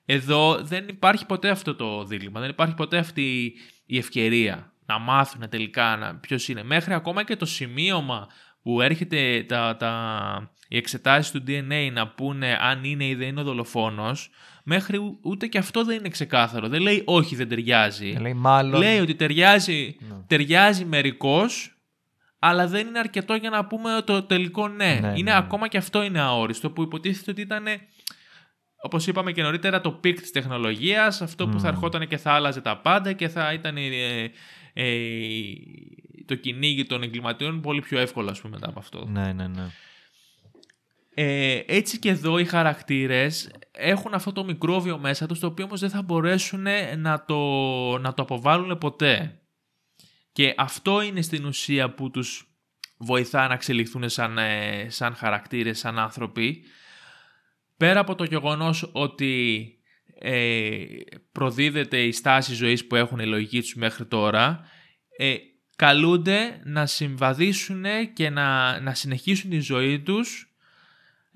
Εδώ δεν υπάρχει ποτέ αυτό το δίλημα, δεν υπάρχει ποτέ αυτή η ευκαιρία να μάθουν τελικά να, ποιος είναι. Μέχρι ακόμα και το σημείωμα που έρχεται τα, τα, οι εξετάσεις του DNA να πούνε αν είναι ή δεν είναι ο δολοφόνος, μέχρι ου- ούτε και αυτό δεν είναι ξεκάθαρο. Δεν λέει όχι δεν ταιριάζει. Λέει μάλλον... Λέει ότι ταιριάζει, Ναι. ταιριάζει μερικώς, αλλά δεν είναι αρκετό για να πούμε το τελικό ναι. Ναι, είναι ναι, ναι. ακόμα και αυτό είναι αόριστο, που υποτίθεται ότι ήταν, όπως είπαμε και νωρίτερα, το peak της τεχνολογίας, αυτό που θα Μμμ. ερχόταν και θα άλλαζε τα πάντα και θα ήταν ε, ε, το κυνήγι των εγκληματιών πολύ πιο εύκολο, ας πούμε, μετά από αυτό. Ναι, ναι, ναι. Ε, έτσι και εδώ οι χαρακτήρες έχουν αυτό το μικρόβιο μέσα τους το οποίο όμως δεν θα μπορέσουν να το, να το αποβάλουν ποτέ. Και αυτό είναι στην ουσία που τους βοηθά να εξελιχθούν σαν, ε, σαν χαρακτήρες, σαν άνθρωποι. Πέρα από το γεγονός ότι ε, προδίδεται η στάση ζωής που έχουν η λογική τους μέχρι τώρα, ε, καλούνται να συμβαδίσουν και να, να συνεχίσουν τη ζωή τους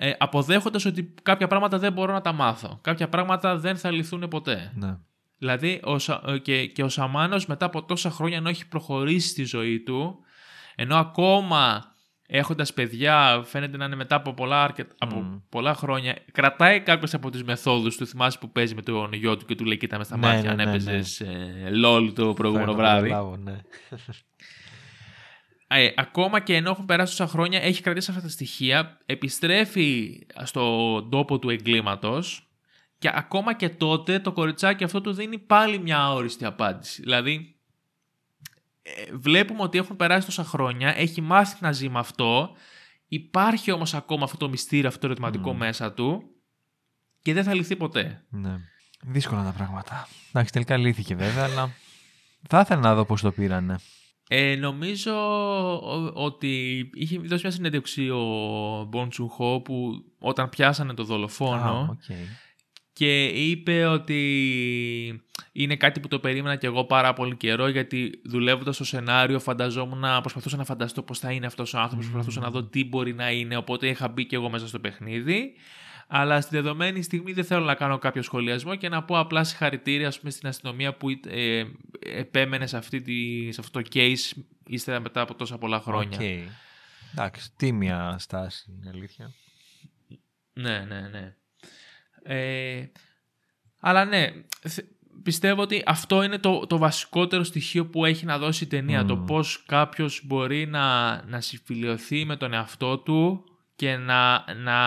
ε, αποδέχοντας ότι κάποια πράγματα δεν μπορώ να τα μάθω. Κάποια πράγματα δεν θα λυθούν ποτέ. ναι. Δηλαδή ο, Σα- ε, και, και ο Σαμάνος μετά από τόσα χρόνια ενώ έχει προχωρήσει στη ζωή του, ενώ ακόμα έχοντας παιδιά, φαίνεται να είναι μετά από πολλά, αρκετ- από Μμμ. πολλά χρόνια, κρατάει κάποιες από τις μεθόδους του, θυμάσαι που παίζει με τον γιο του και του λέει κοίτα με στα Ναι, μάτια ναι, αν ναι, ναι. έπαιζες ε, LOL το προηγούμενο Φαίνεται να βράδυ. καταλάβω, ναι. Ε, ακόμα και ενώ έχουν περάσει τόσα χρόνια, έχει κρατήσει αυτά τα στοιχεία, επιστρέφει στον τόπο του εγκλήματος και ακόμα και τότε το κοριτσάκι αυτό του δίνει πάλι μια αόριστη απάντηση. Δηλαδή, ε, βλέπουμε ότι έχουν περάσει τόσα χρόνια, έχει μάθει να ζει με αυτό, υπάρχει όμως ακόμα αυτό το μυστήριο, αυτό το ερωτηματικό Μμμ. μέσα του και δεν θα λυθεί ποτέ. ναι. Δύσκολα τα πράγματα. Εντάξει, τελικά λύθηκε βέβαια, αλλά θα ήθελα να δω πώς το πήρανε. Ε, νομίζω ο- ότι είχε δώσει μια συνέντευξη ο Μπονγκ Τζουν-χο που όταν πιάσανε το δολοφόνο Α, οκ. και είπε ότι είναι κάτι που το περίμενα και εγώ πάρα πολύ καιρό γιατί δουλεύοντας στο σενάριο φανταζόμουν να προσπαθούσα να φανταστώ πώς θα είναι αυτός ο άνθρωπος, Μμμ. προσπαθούσα να δω τι μπορεί να είναι, οπότε είχα μπει και εγώ μέσα στο παιχνίδι. Αλλά στη δεδομένη στιγμή δεν θέλω να κάνω κάποιο σχολιασμό και να πω απλά συγχαρητήρια ας πούμε, στην αστυνομία που ε, επέμενε σε, αυτή τη, σε αυτό το case ύστερα μετά από τόσα πολλά χρόνια. Οκ. Εντάξει, τίμια στάση, είναι αλήθεια. Ναι, ναι, ναι. Ε, αλλά ναι, θε- πιστεύω ότι αυτό είναι το, το βασικότερο στοιχείο που έχει να δώσει η ταινία. Μμμ. Το πώς κάποιος μπορεί να, να συμφιλιωθεί με τον εαυτό του και να, να,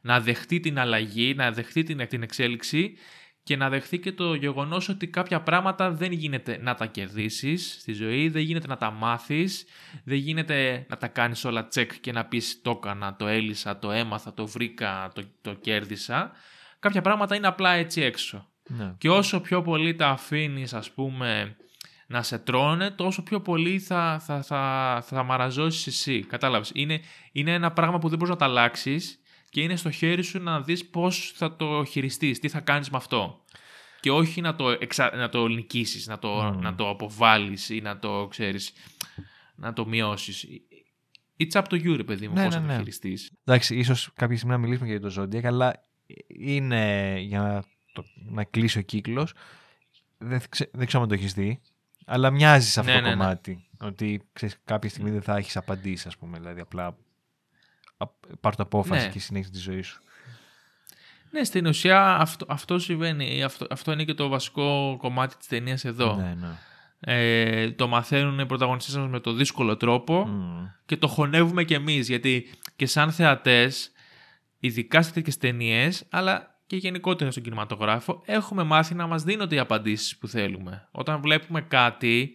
να δεχτεί την αλλαγή, να δεχτεί την, την εξέλιξη και να δεχτεί και το γεγονός ότι κάποια πράγματα δεν γίνεται να τα κερδίσεις στη ζωή, δεν γίνεται να τα μάθεις, δεν γίνεται να τα κάνεις όλα τσεκ και να πεις το έκανα, το έλυσα, το έμαθα, το βρήκα, το, το κέρδισα. Κάποια πράγματα είναι απλά έτσι έξω. Ναι. Και όσο πιο πολύ τα αφήνεις ας πούμε να σε τρώνε, τόσο πιο πολύ θα, θα, θα, θα μαραζώσεις εσύ. Κατάλαβες. Είναι, είναι ένα πράγμα που δεν μπορείς να τα αλλάξεις και είναι στο χέρι σου να δεις πώς θα το χειριστείς, τι θα κάνεις με αυτό. Και όχι να το, εξα... να το νικήσεις, να το, Μμμ. να το αποβάλεις ή να το, ξέρεις, να το μειώσεις. It's up to you, ρε παιδί μου, Ναι, πώς ναι, θα το ναι. χειριστείς. Εντάξει, ίσως κάποια στιγμή να μιλήσουμε για το Zodiac, αλλά είναι για να, το, να κλείσει ο κύκλος. Δεν, ξε, δεν ξέρω αν το έχεις δει, αλλά μοιάζεις σε αυτό Ναι, το ναι, ναι. κομμάτι. Ότι ξέρεις, κάποια στιγμή δεν θα έχεις απαντήσεις, ας πούμε. Δηλαδή, απλά α, πάρ' το απόφαση Ναι. και συνέχισε τη ζωή σου. Ναι, στην ουσία αυτό, αυτό συμβαίνει. Αυτό, αυτό είναι και το βασικό κομμάτι της ταινίας εδώ. Ναι, ναι. Ε, το μαθαίνουν οι πρωταγωνιστές μας με το δύσκολο τρόπο Μμ. και το χωνεύουμε κι εμείς. Γιατί και σαν θεατές, ειδικά σε τέτοιες ταινίες, αλλά και γενικότερα στον κινηματογράφο, έχουμε μάθει να μας δίνονται οι απαντήσεις που θέλουμε. Όταν βλέπουμε κάτι,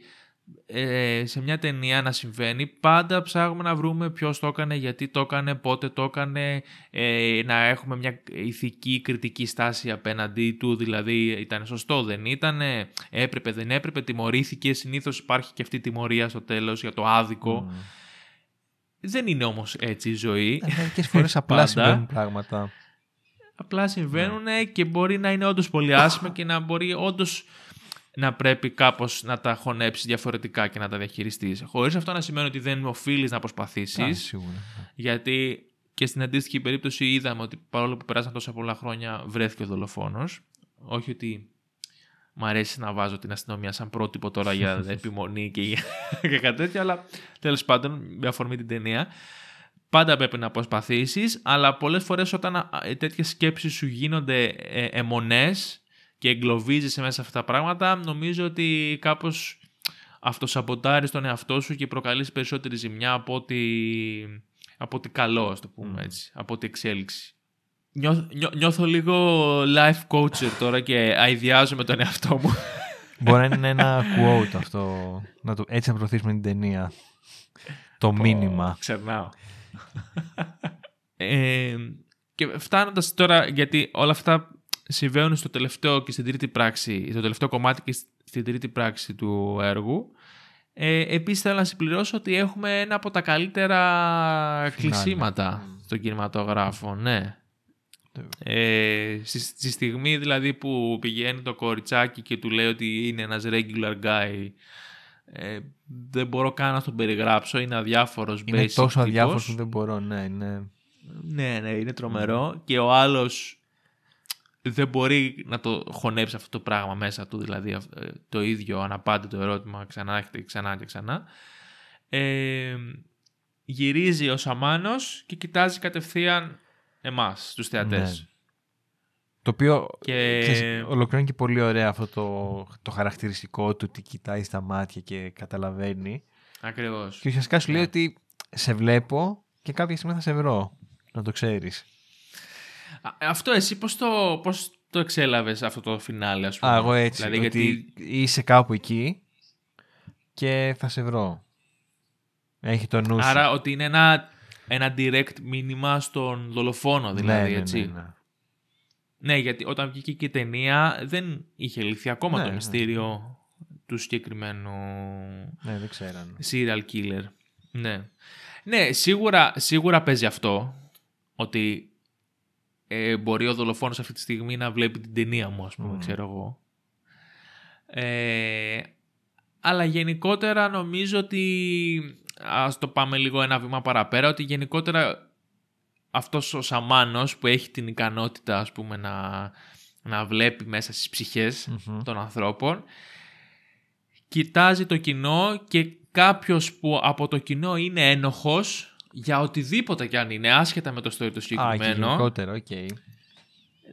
ε, σε μια ταινία να συμβαίνει, πάντα ψάχνουμε να βρούμε ποιος το έκανε, γιατί το έκανε, πότε το έκανε, ε, να έχουμε μια ηθική κριτική στάση απέναντί του, δηλαδή ήταν σωστό, δεν ήταν, έπρεπε, δεν έπρεπε, τιμωρήθηκε, συνήθως υπάρχει και αυτή η τιμωρία στο τέλος για το άδικο. Δεν είναι όμως έτσι η ζωή. Ε, μερικές φορές απλά <laughs> Πάντα. συμβαίνουν πράγματα. Απλά συμβαίνουν και μπορεί να είναι όντως πολύ άσχημα και να μπορεί όντως να πρέπει κάπως να τα χωνέψεις διαφορετικά και να τα διαχειριστείς. Χωρίς αυτό να σημαίνει ότι δεν οφείλεις να προσπαθήσεις. Α, σίγουρα. Γιατί και στην αντίστοιχη περίπτωση είδαμε ότι παρόλο που περάσαν τόσα πολλά χρόνια βρέθηκε ο δολοφόνος. Όχι ότι μου αρέσει να βάζω την αστυνομία σαν πρότυπο τώρα για <laughs> επιμονή και, για- <laughs> και κάτι τέτοιο, αλλά τέλος πάντων με αφορμή την ταινία. Πάντα πρέπει να προσπαθήσεις, αλλά πολλές φορές όταν α, ε, τέτοιες σκέψεις σου γίνονται ε, αιμονές και εγκλωβίζεσαι μέσα σε αυτά τα πράγματα, νομίζω ότι κάπως αυτοσαμποτάρεις τον εαυτό σου και προκαλείς περισσότερη ζημιά από ότι, από ότι καλό, ας το πούμε έτσι, από ότι εξέλιξη. Νιώθω, νιώ- νιώθω λίγο life coacher τώρα και αειδιάζω με τον εαυτό μου. <laughs> Μπορεί να είναι ένα quote αυτό. Να το, έτσι να προωθήσουμε την ταινία. Το μήνυμα. Ξερνάω. Ε, και φτάνοντας τώρα, γιατί όλα αυτά συμβαίνουν στο τελευταίο και στην τρίτη πράξη, στο τελευταίο κομμάτι και στην τρίτη πράξη του έργου, ε, επίσης θέλω να συμπληρώσω ότι έχουμε ένα από τα καλύτερα κλεισίματα στον κινηματογράφο, ναι. Ε, στη, στη στιγμή δηλαδή που πηγαίνει το κοριτσάκι και του λέει ότι είναι ένας regular guy ε, δεν μπορώ καν να τον περιγράψω, είναι αδιάφορος Είναι basic τόσο τύπος. αδιάφορος που δεν μπορώ, ναι. Είναι... Ναι, ναι, είναι τρομερό και ο άλλος δεν μπορεί να το χωνέψει αυτό το πράγμα μέσα του, δηλαδή αυ- ε, το ίδιο αναπάντητο ερώτημα ξανά και ξανά και ξανά. Ε, γυρίζει ο Σαμάνος και κοιτάζει κατευθείαν εμάς, τους θεατές. Ναι. Το οποίο Και- ξέρεις, ολοκληρώνει και πολύ ωραία αυτό το, το χαρακτηριστικό του ότι κοιτάει στα μάτια και καταλαβαίνει. Ακριβώς. Και ουσιαστικά σου λέει Ναι. ότι σε βλέπω και κάποια στιγμή θα σε βρω. Να το ξέρεις. Α, Αυτό εσύ πώς το, πώς το εξέλαβες αυτό το φινάλε ας πούμε; Α, εγώ έτσι. Δηλαδή, ότι γιατί είσαι κάπου εκεί και θα σε βρω. Έχει το νου σου. Άρα ότι είναι ένα, ένα direct μήνυμα στον δολοφόνο δηλαδή, ναι, ναι, έτσι. ναι, ναι. Ναι, γιατί όταν βγήκε και η ταινία δεν είχε λυθεί ακόμα Ναι, το ναι. μυστήριο του συγκεκριμένου Ναι, δεν ξέραν. serial killer. Ναι. Ναι, σίγουρα, σίγουρα παίζει αυτό ότι ε, μπορεί ο δολοφόνος αυτή τη στιγμή να βλέπει την ταινία μου, ας πούμε, Μμμ. ξέρω εγώ. Ε, αλλά γενικότερα νομίζω ότι, ας το πάμε λίγο ένα βήμα παραπέρα, ότι γενικότερα αυτός ο Σαμάνος που έχει την ικανότητα, ας πούμε, να, να βλέπει μέσα στις ψυχές Μμμ. των ανθρώπων, κοιτάζει το κοινό και κάποιος που από το κοινό είναι ένοχος για οτιδήποτε κι αν είναι, άσχετα με το story το Α, και συγκεκριμένο, γενικότερα, οκ.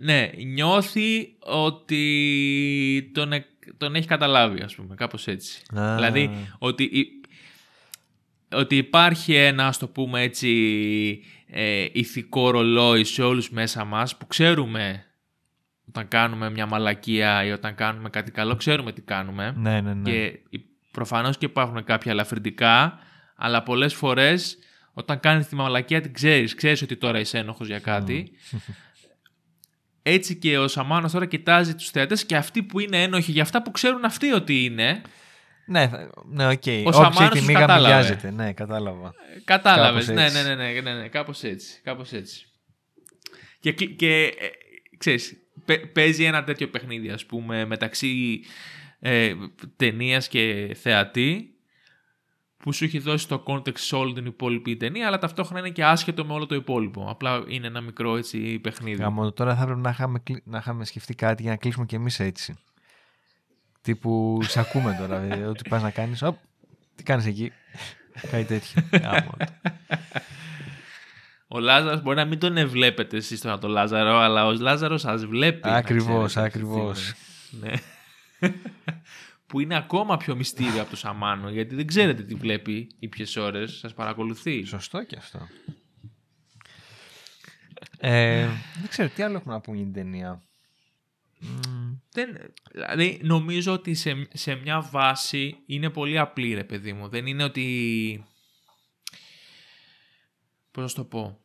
ναι, νιώθει ότι τον, εκ- τον έχει καταλάβει, ας πούμε, κάπως έτσι. Α. Δηλαδή, ότι, υ- ότι υπάρχει ένα, ας το πούμε έτσι, ε, ηθικό ρολόι σε όλους μέσα μας που ξέρουμε όταν κάνουμε μια μαλακία ή όταν κάνουμε κάτι καλό, ξέρουμε τι κάνουμε. Ναι, ναι, ναι. Και υ- προφανώς και υπάρχουν κάποια ελαφρυντικά, αλλά πολλές φορές όταν κάνεις τη μαλακία την ξέρεις. Ξέρεις ότι τώρα είσαι ένοχος για κάτι. Έτσι και ο Σαμάνος τώρα κοιτάζει τους θεατές και αυτοί που είναι ένοχοι για αυτά που ξέρουν αυτοί ότι είναι, Ναι, θα- ναι, οκ. Ο Όποιος Σαμάνος έχει τη τους μύγα κατάλαβε. μυγιάζεται. Ναι, κατάλαβα. Κατάλαβες. Κάπως Ναι, έτσι. ναι, ναι, ναι, ναι, ναι, κάπως έτσι. Κάπως έτσι. Και, κλ- και ε, ξέρεις, παι- παίζει ένα τέτοιο παιχνίδι, ας πούμε, μεταξύ ε, ταινίας και θεατή, που σου έχει δώσει το context σε όλη την υπόλοιπη ταινία, αλλά ταυτόχρονα είναι και άσχετο με όλο το υπόλοιπο. Απλά είναι ένα μικρό έτσι παιχνίδι. Γαμώ, τώρα θα έπρεπε να είχαμε, κλει- να είχαμε σκεφτεί κάτι για να κλείσουμε κι εμείς έτσι. Τύπου, σε ακούμε τώρα, δηλαδή, ό,τι πας να κάνεις. Οπ, τι κάνεις εκεί. κάτι τέτοιο. Γαμώ το. Ο Λάζαρος μπορεί να μην τον βλέπετε εσείς τον το Λάζαρο, αλλά ο Λάζαρος σας βλέπει. να Ακριβώς, ξέρετε, ακριβώς. αυτή τη στιγμή. Ναι. <laughs> που είναι ακόμα πιο μυστήριο από το Σαμάνο, γιατί δεν ξέρετε τι βλέπει ή ποιες ώρες σας παρακολουθεί. Σωστό και αυτό. Ε, δεν ξέρω, τι άλλο έχουμε να πούμε για την ταινία. Μμμ, δεν, δηλαδή νομίζω ότι σε, σε μια βάση είναι πολύ απλή ρε παιδί μου. Δεν είναι ότι... Πώς να σου το πω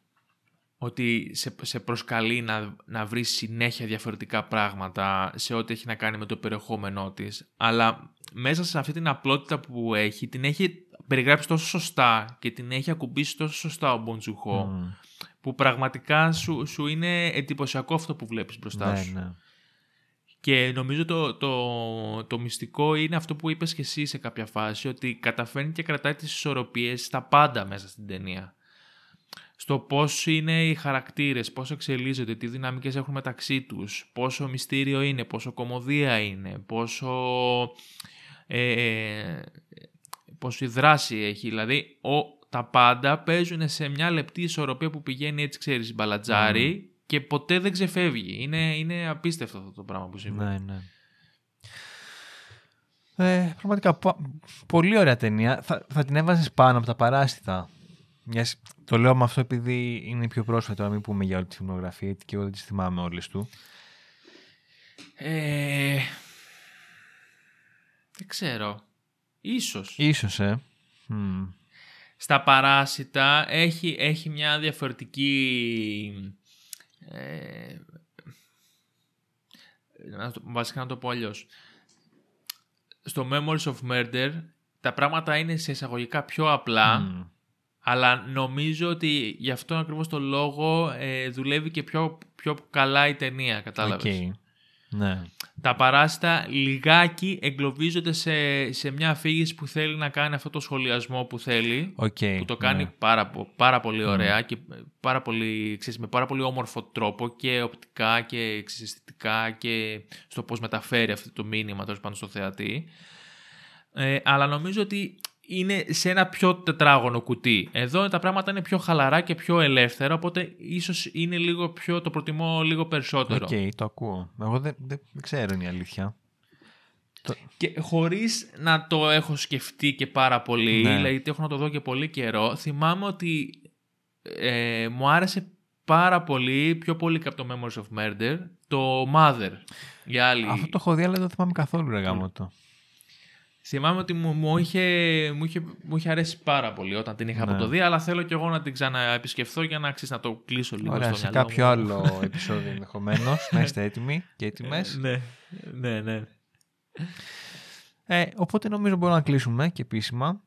ότι σε, σε προσκαλεί να, να βρεις συνέχεια διαφορετικά πράγματα σε ό,τι έχει να κάνει με το περιεχόμενό της. Αλλά μέσα σε αυτή την απλότητα που έχει, την έχει περιγράψει τόσο σωστά και την έχει ακουμπήσει τόσο σωστά ο Μποντζουχό, που πραγματικά σου, σου είναι εντυπωσιακό αυτό που βλέπεις μπροστά Ναι, σου. ναι. Και νομίζω το, το, το μυστικό είναι αυτό που είπες και εσύ σε κάποια φάση, ότι καταφέρνει και κρατάει τις ισορροπίες στα πάντα μέσα στην ταινία. Στο πώς είναι οι χαρακτήρες, πώς εξελίσσονται, τι δυναμικές έχουν μεταξύ τους, πόσο μυστήριο είναι, πόσο κομμωδία είναι, πόσο, ε, πόσο η δράση έχει. Δηλαδή, ο, τα πάντα παίζουν σε μια λεπτή ισορροπία που πηγαίνει έτσι, ξέρεις, μπαλατζάρι και ποτέ δεν ξεφεύγει. Είναι, είναι απίστευτο αυτό το πράγμα που συμβαίνει. Ναι, ναι. Ε, πραγματικά, πο- πολύ ωραία ταινία. Θα, θα την έβαζες πάνω από τα παράστητα. Μιας, το λέω με αυτό επειδή είναι πιο πρόσφατο, να μην πούμε για όλη τη φιλμογραφία, γιατί και εγώ δεν τις θυμάμαι όλες του. Ε, δεν ξέρω. Ίσως. Ίσως, ε. Μμ. Στα παράσιτα έχει, έχει μια διαφορετική... Ε, να το- βασικά να το πω αλλιώς. Στο Memories of Murder τα πράγματα είναι σε εισαγωγικά πιο απλά, Μμ. αλλά νομίζω ότι γι' αυτό ακριβώς το λόγο ε, δουλεύει και πιο, πιο καλά η ταινία, κατάλαβες. Οκ. Ναι. Τα παράσιτα λιγάκι εγκλωβίζονται σε, σε μια αφήγηση που θέλει να κάνει αυτό το σχολιασμό που θέλει. Οκ. που το κάνει ναι. πάρα, πο- πάρα πολύ ωραία και πάρα πολύ, ξέρεις, με πάρα πολύ όμορφο τρόπο και οπτικά και αισθητικά και στο πώς μεταφέρει αυτό το μήνυμα τέλος πάντων στο θεατή. Ε, αλλά νομίζω ότι είναι σε ένα πιο τετράγωνο κουτί. Εδώ τα πράγματα είναι πιο χαλαρά και πιο ελεύθερα, οπότε ίσως είναι λίγο πιο, το προτιμώ λίγο περισσότερο. Οκ, το ακούω. Εγώ δεν, δεν, δεν ξέρω είναι η αλήθεια. Και χωρίς να το έχω σκεφτεί και πάρα πολύ, Ναι. δηλαδή έχω να το δω και πολύ καιρό, θυμάμαι ότι ε, μου άρεσε πάρα πολύ, πιο πολύ και από το Memories of Murder, το Mother. Η άλλη. Αυτό το έχω δει, αλλά δεν το θυμάμαι καθόλου, ρε γάμο το. Θυμάμαι ότι μου, μου, είχε, μου, είχε, μου είχε αρέσει πάρα πολύ όταν την είχα Ναι. από το δει, αλλά θέλω κι εγώ να την ξαναεπισκεφθώ για να, ξέρεις, να το κλείσω λίγο Ωραία, στο σε μυαλό κάποιο μου. άλλο επεισόδιο ενδεχομένως. να είστε έτοιμοι και έτοιμες. Ναι, ναι, ναι. Ε, οπότε νομίζω μπορούμε να κλείσουμε και επίσημα.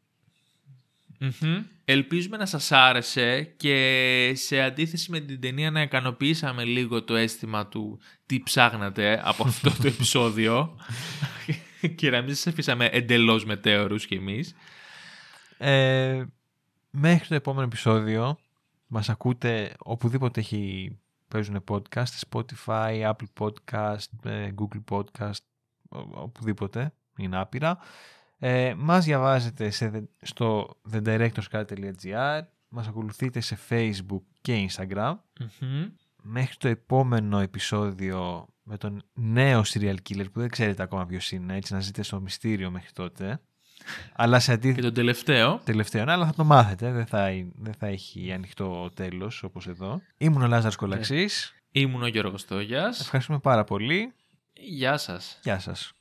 Μμμ. Ελπίζουμε να σας άρεσε και σε αντίθεση με την ταινία να ικανοποιήσαμε λίγο το αίσθημα του τι ψάχνατε από αυτό το <laughs> επεισόδιο και να μην σας αφήσαμε εντελώς μετέωρους κι εμείς. Ε, μέχρι το επόμενο επεισόδιο μας ακούτε οπουδήποτε έχει, παίζουν podcast, Spotify, Apple Podcast, ε, Google Podcast, ο- οπουδήποτε, είναι άπειρα. Ε, μας διαβάζετε σε, δε- στο thedirectorscard.gr, μας ακολουθείτε σε Facebook και Instagram. Μμμ. Μέχρι το επόμενο επεισόδιο με τον νέο serial killer που δεν ξέρετε ακόμα ποιος είναι, έτσι να ζείτε στο μυστήριο μέχρι τότε. Αλλά σε Και αντίθεση τον τελευταίο, τελευταίο, ναι, αλλά θα το μάθετε. Δεν θα, δεν θα έχει ανοιχτό τέλος όπως εδώ. Ήμουν ο Λάζαρος Κολαξής. ήμουν ο Γιώργος Τόγιας. Ευχαριστούμε πάρα πολύ. Γεια σας. Γεια σας.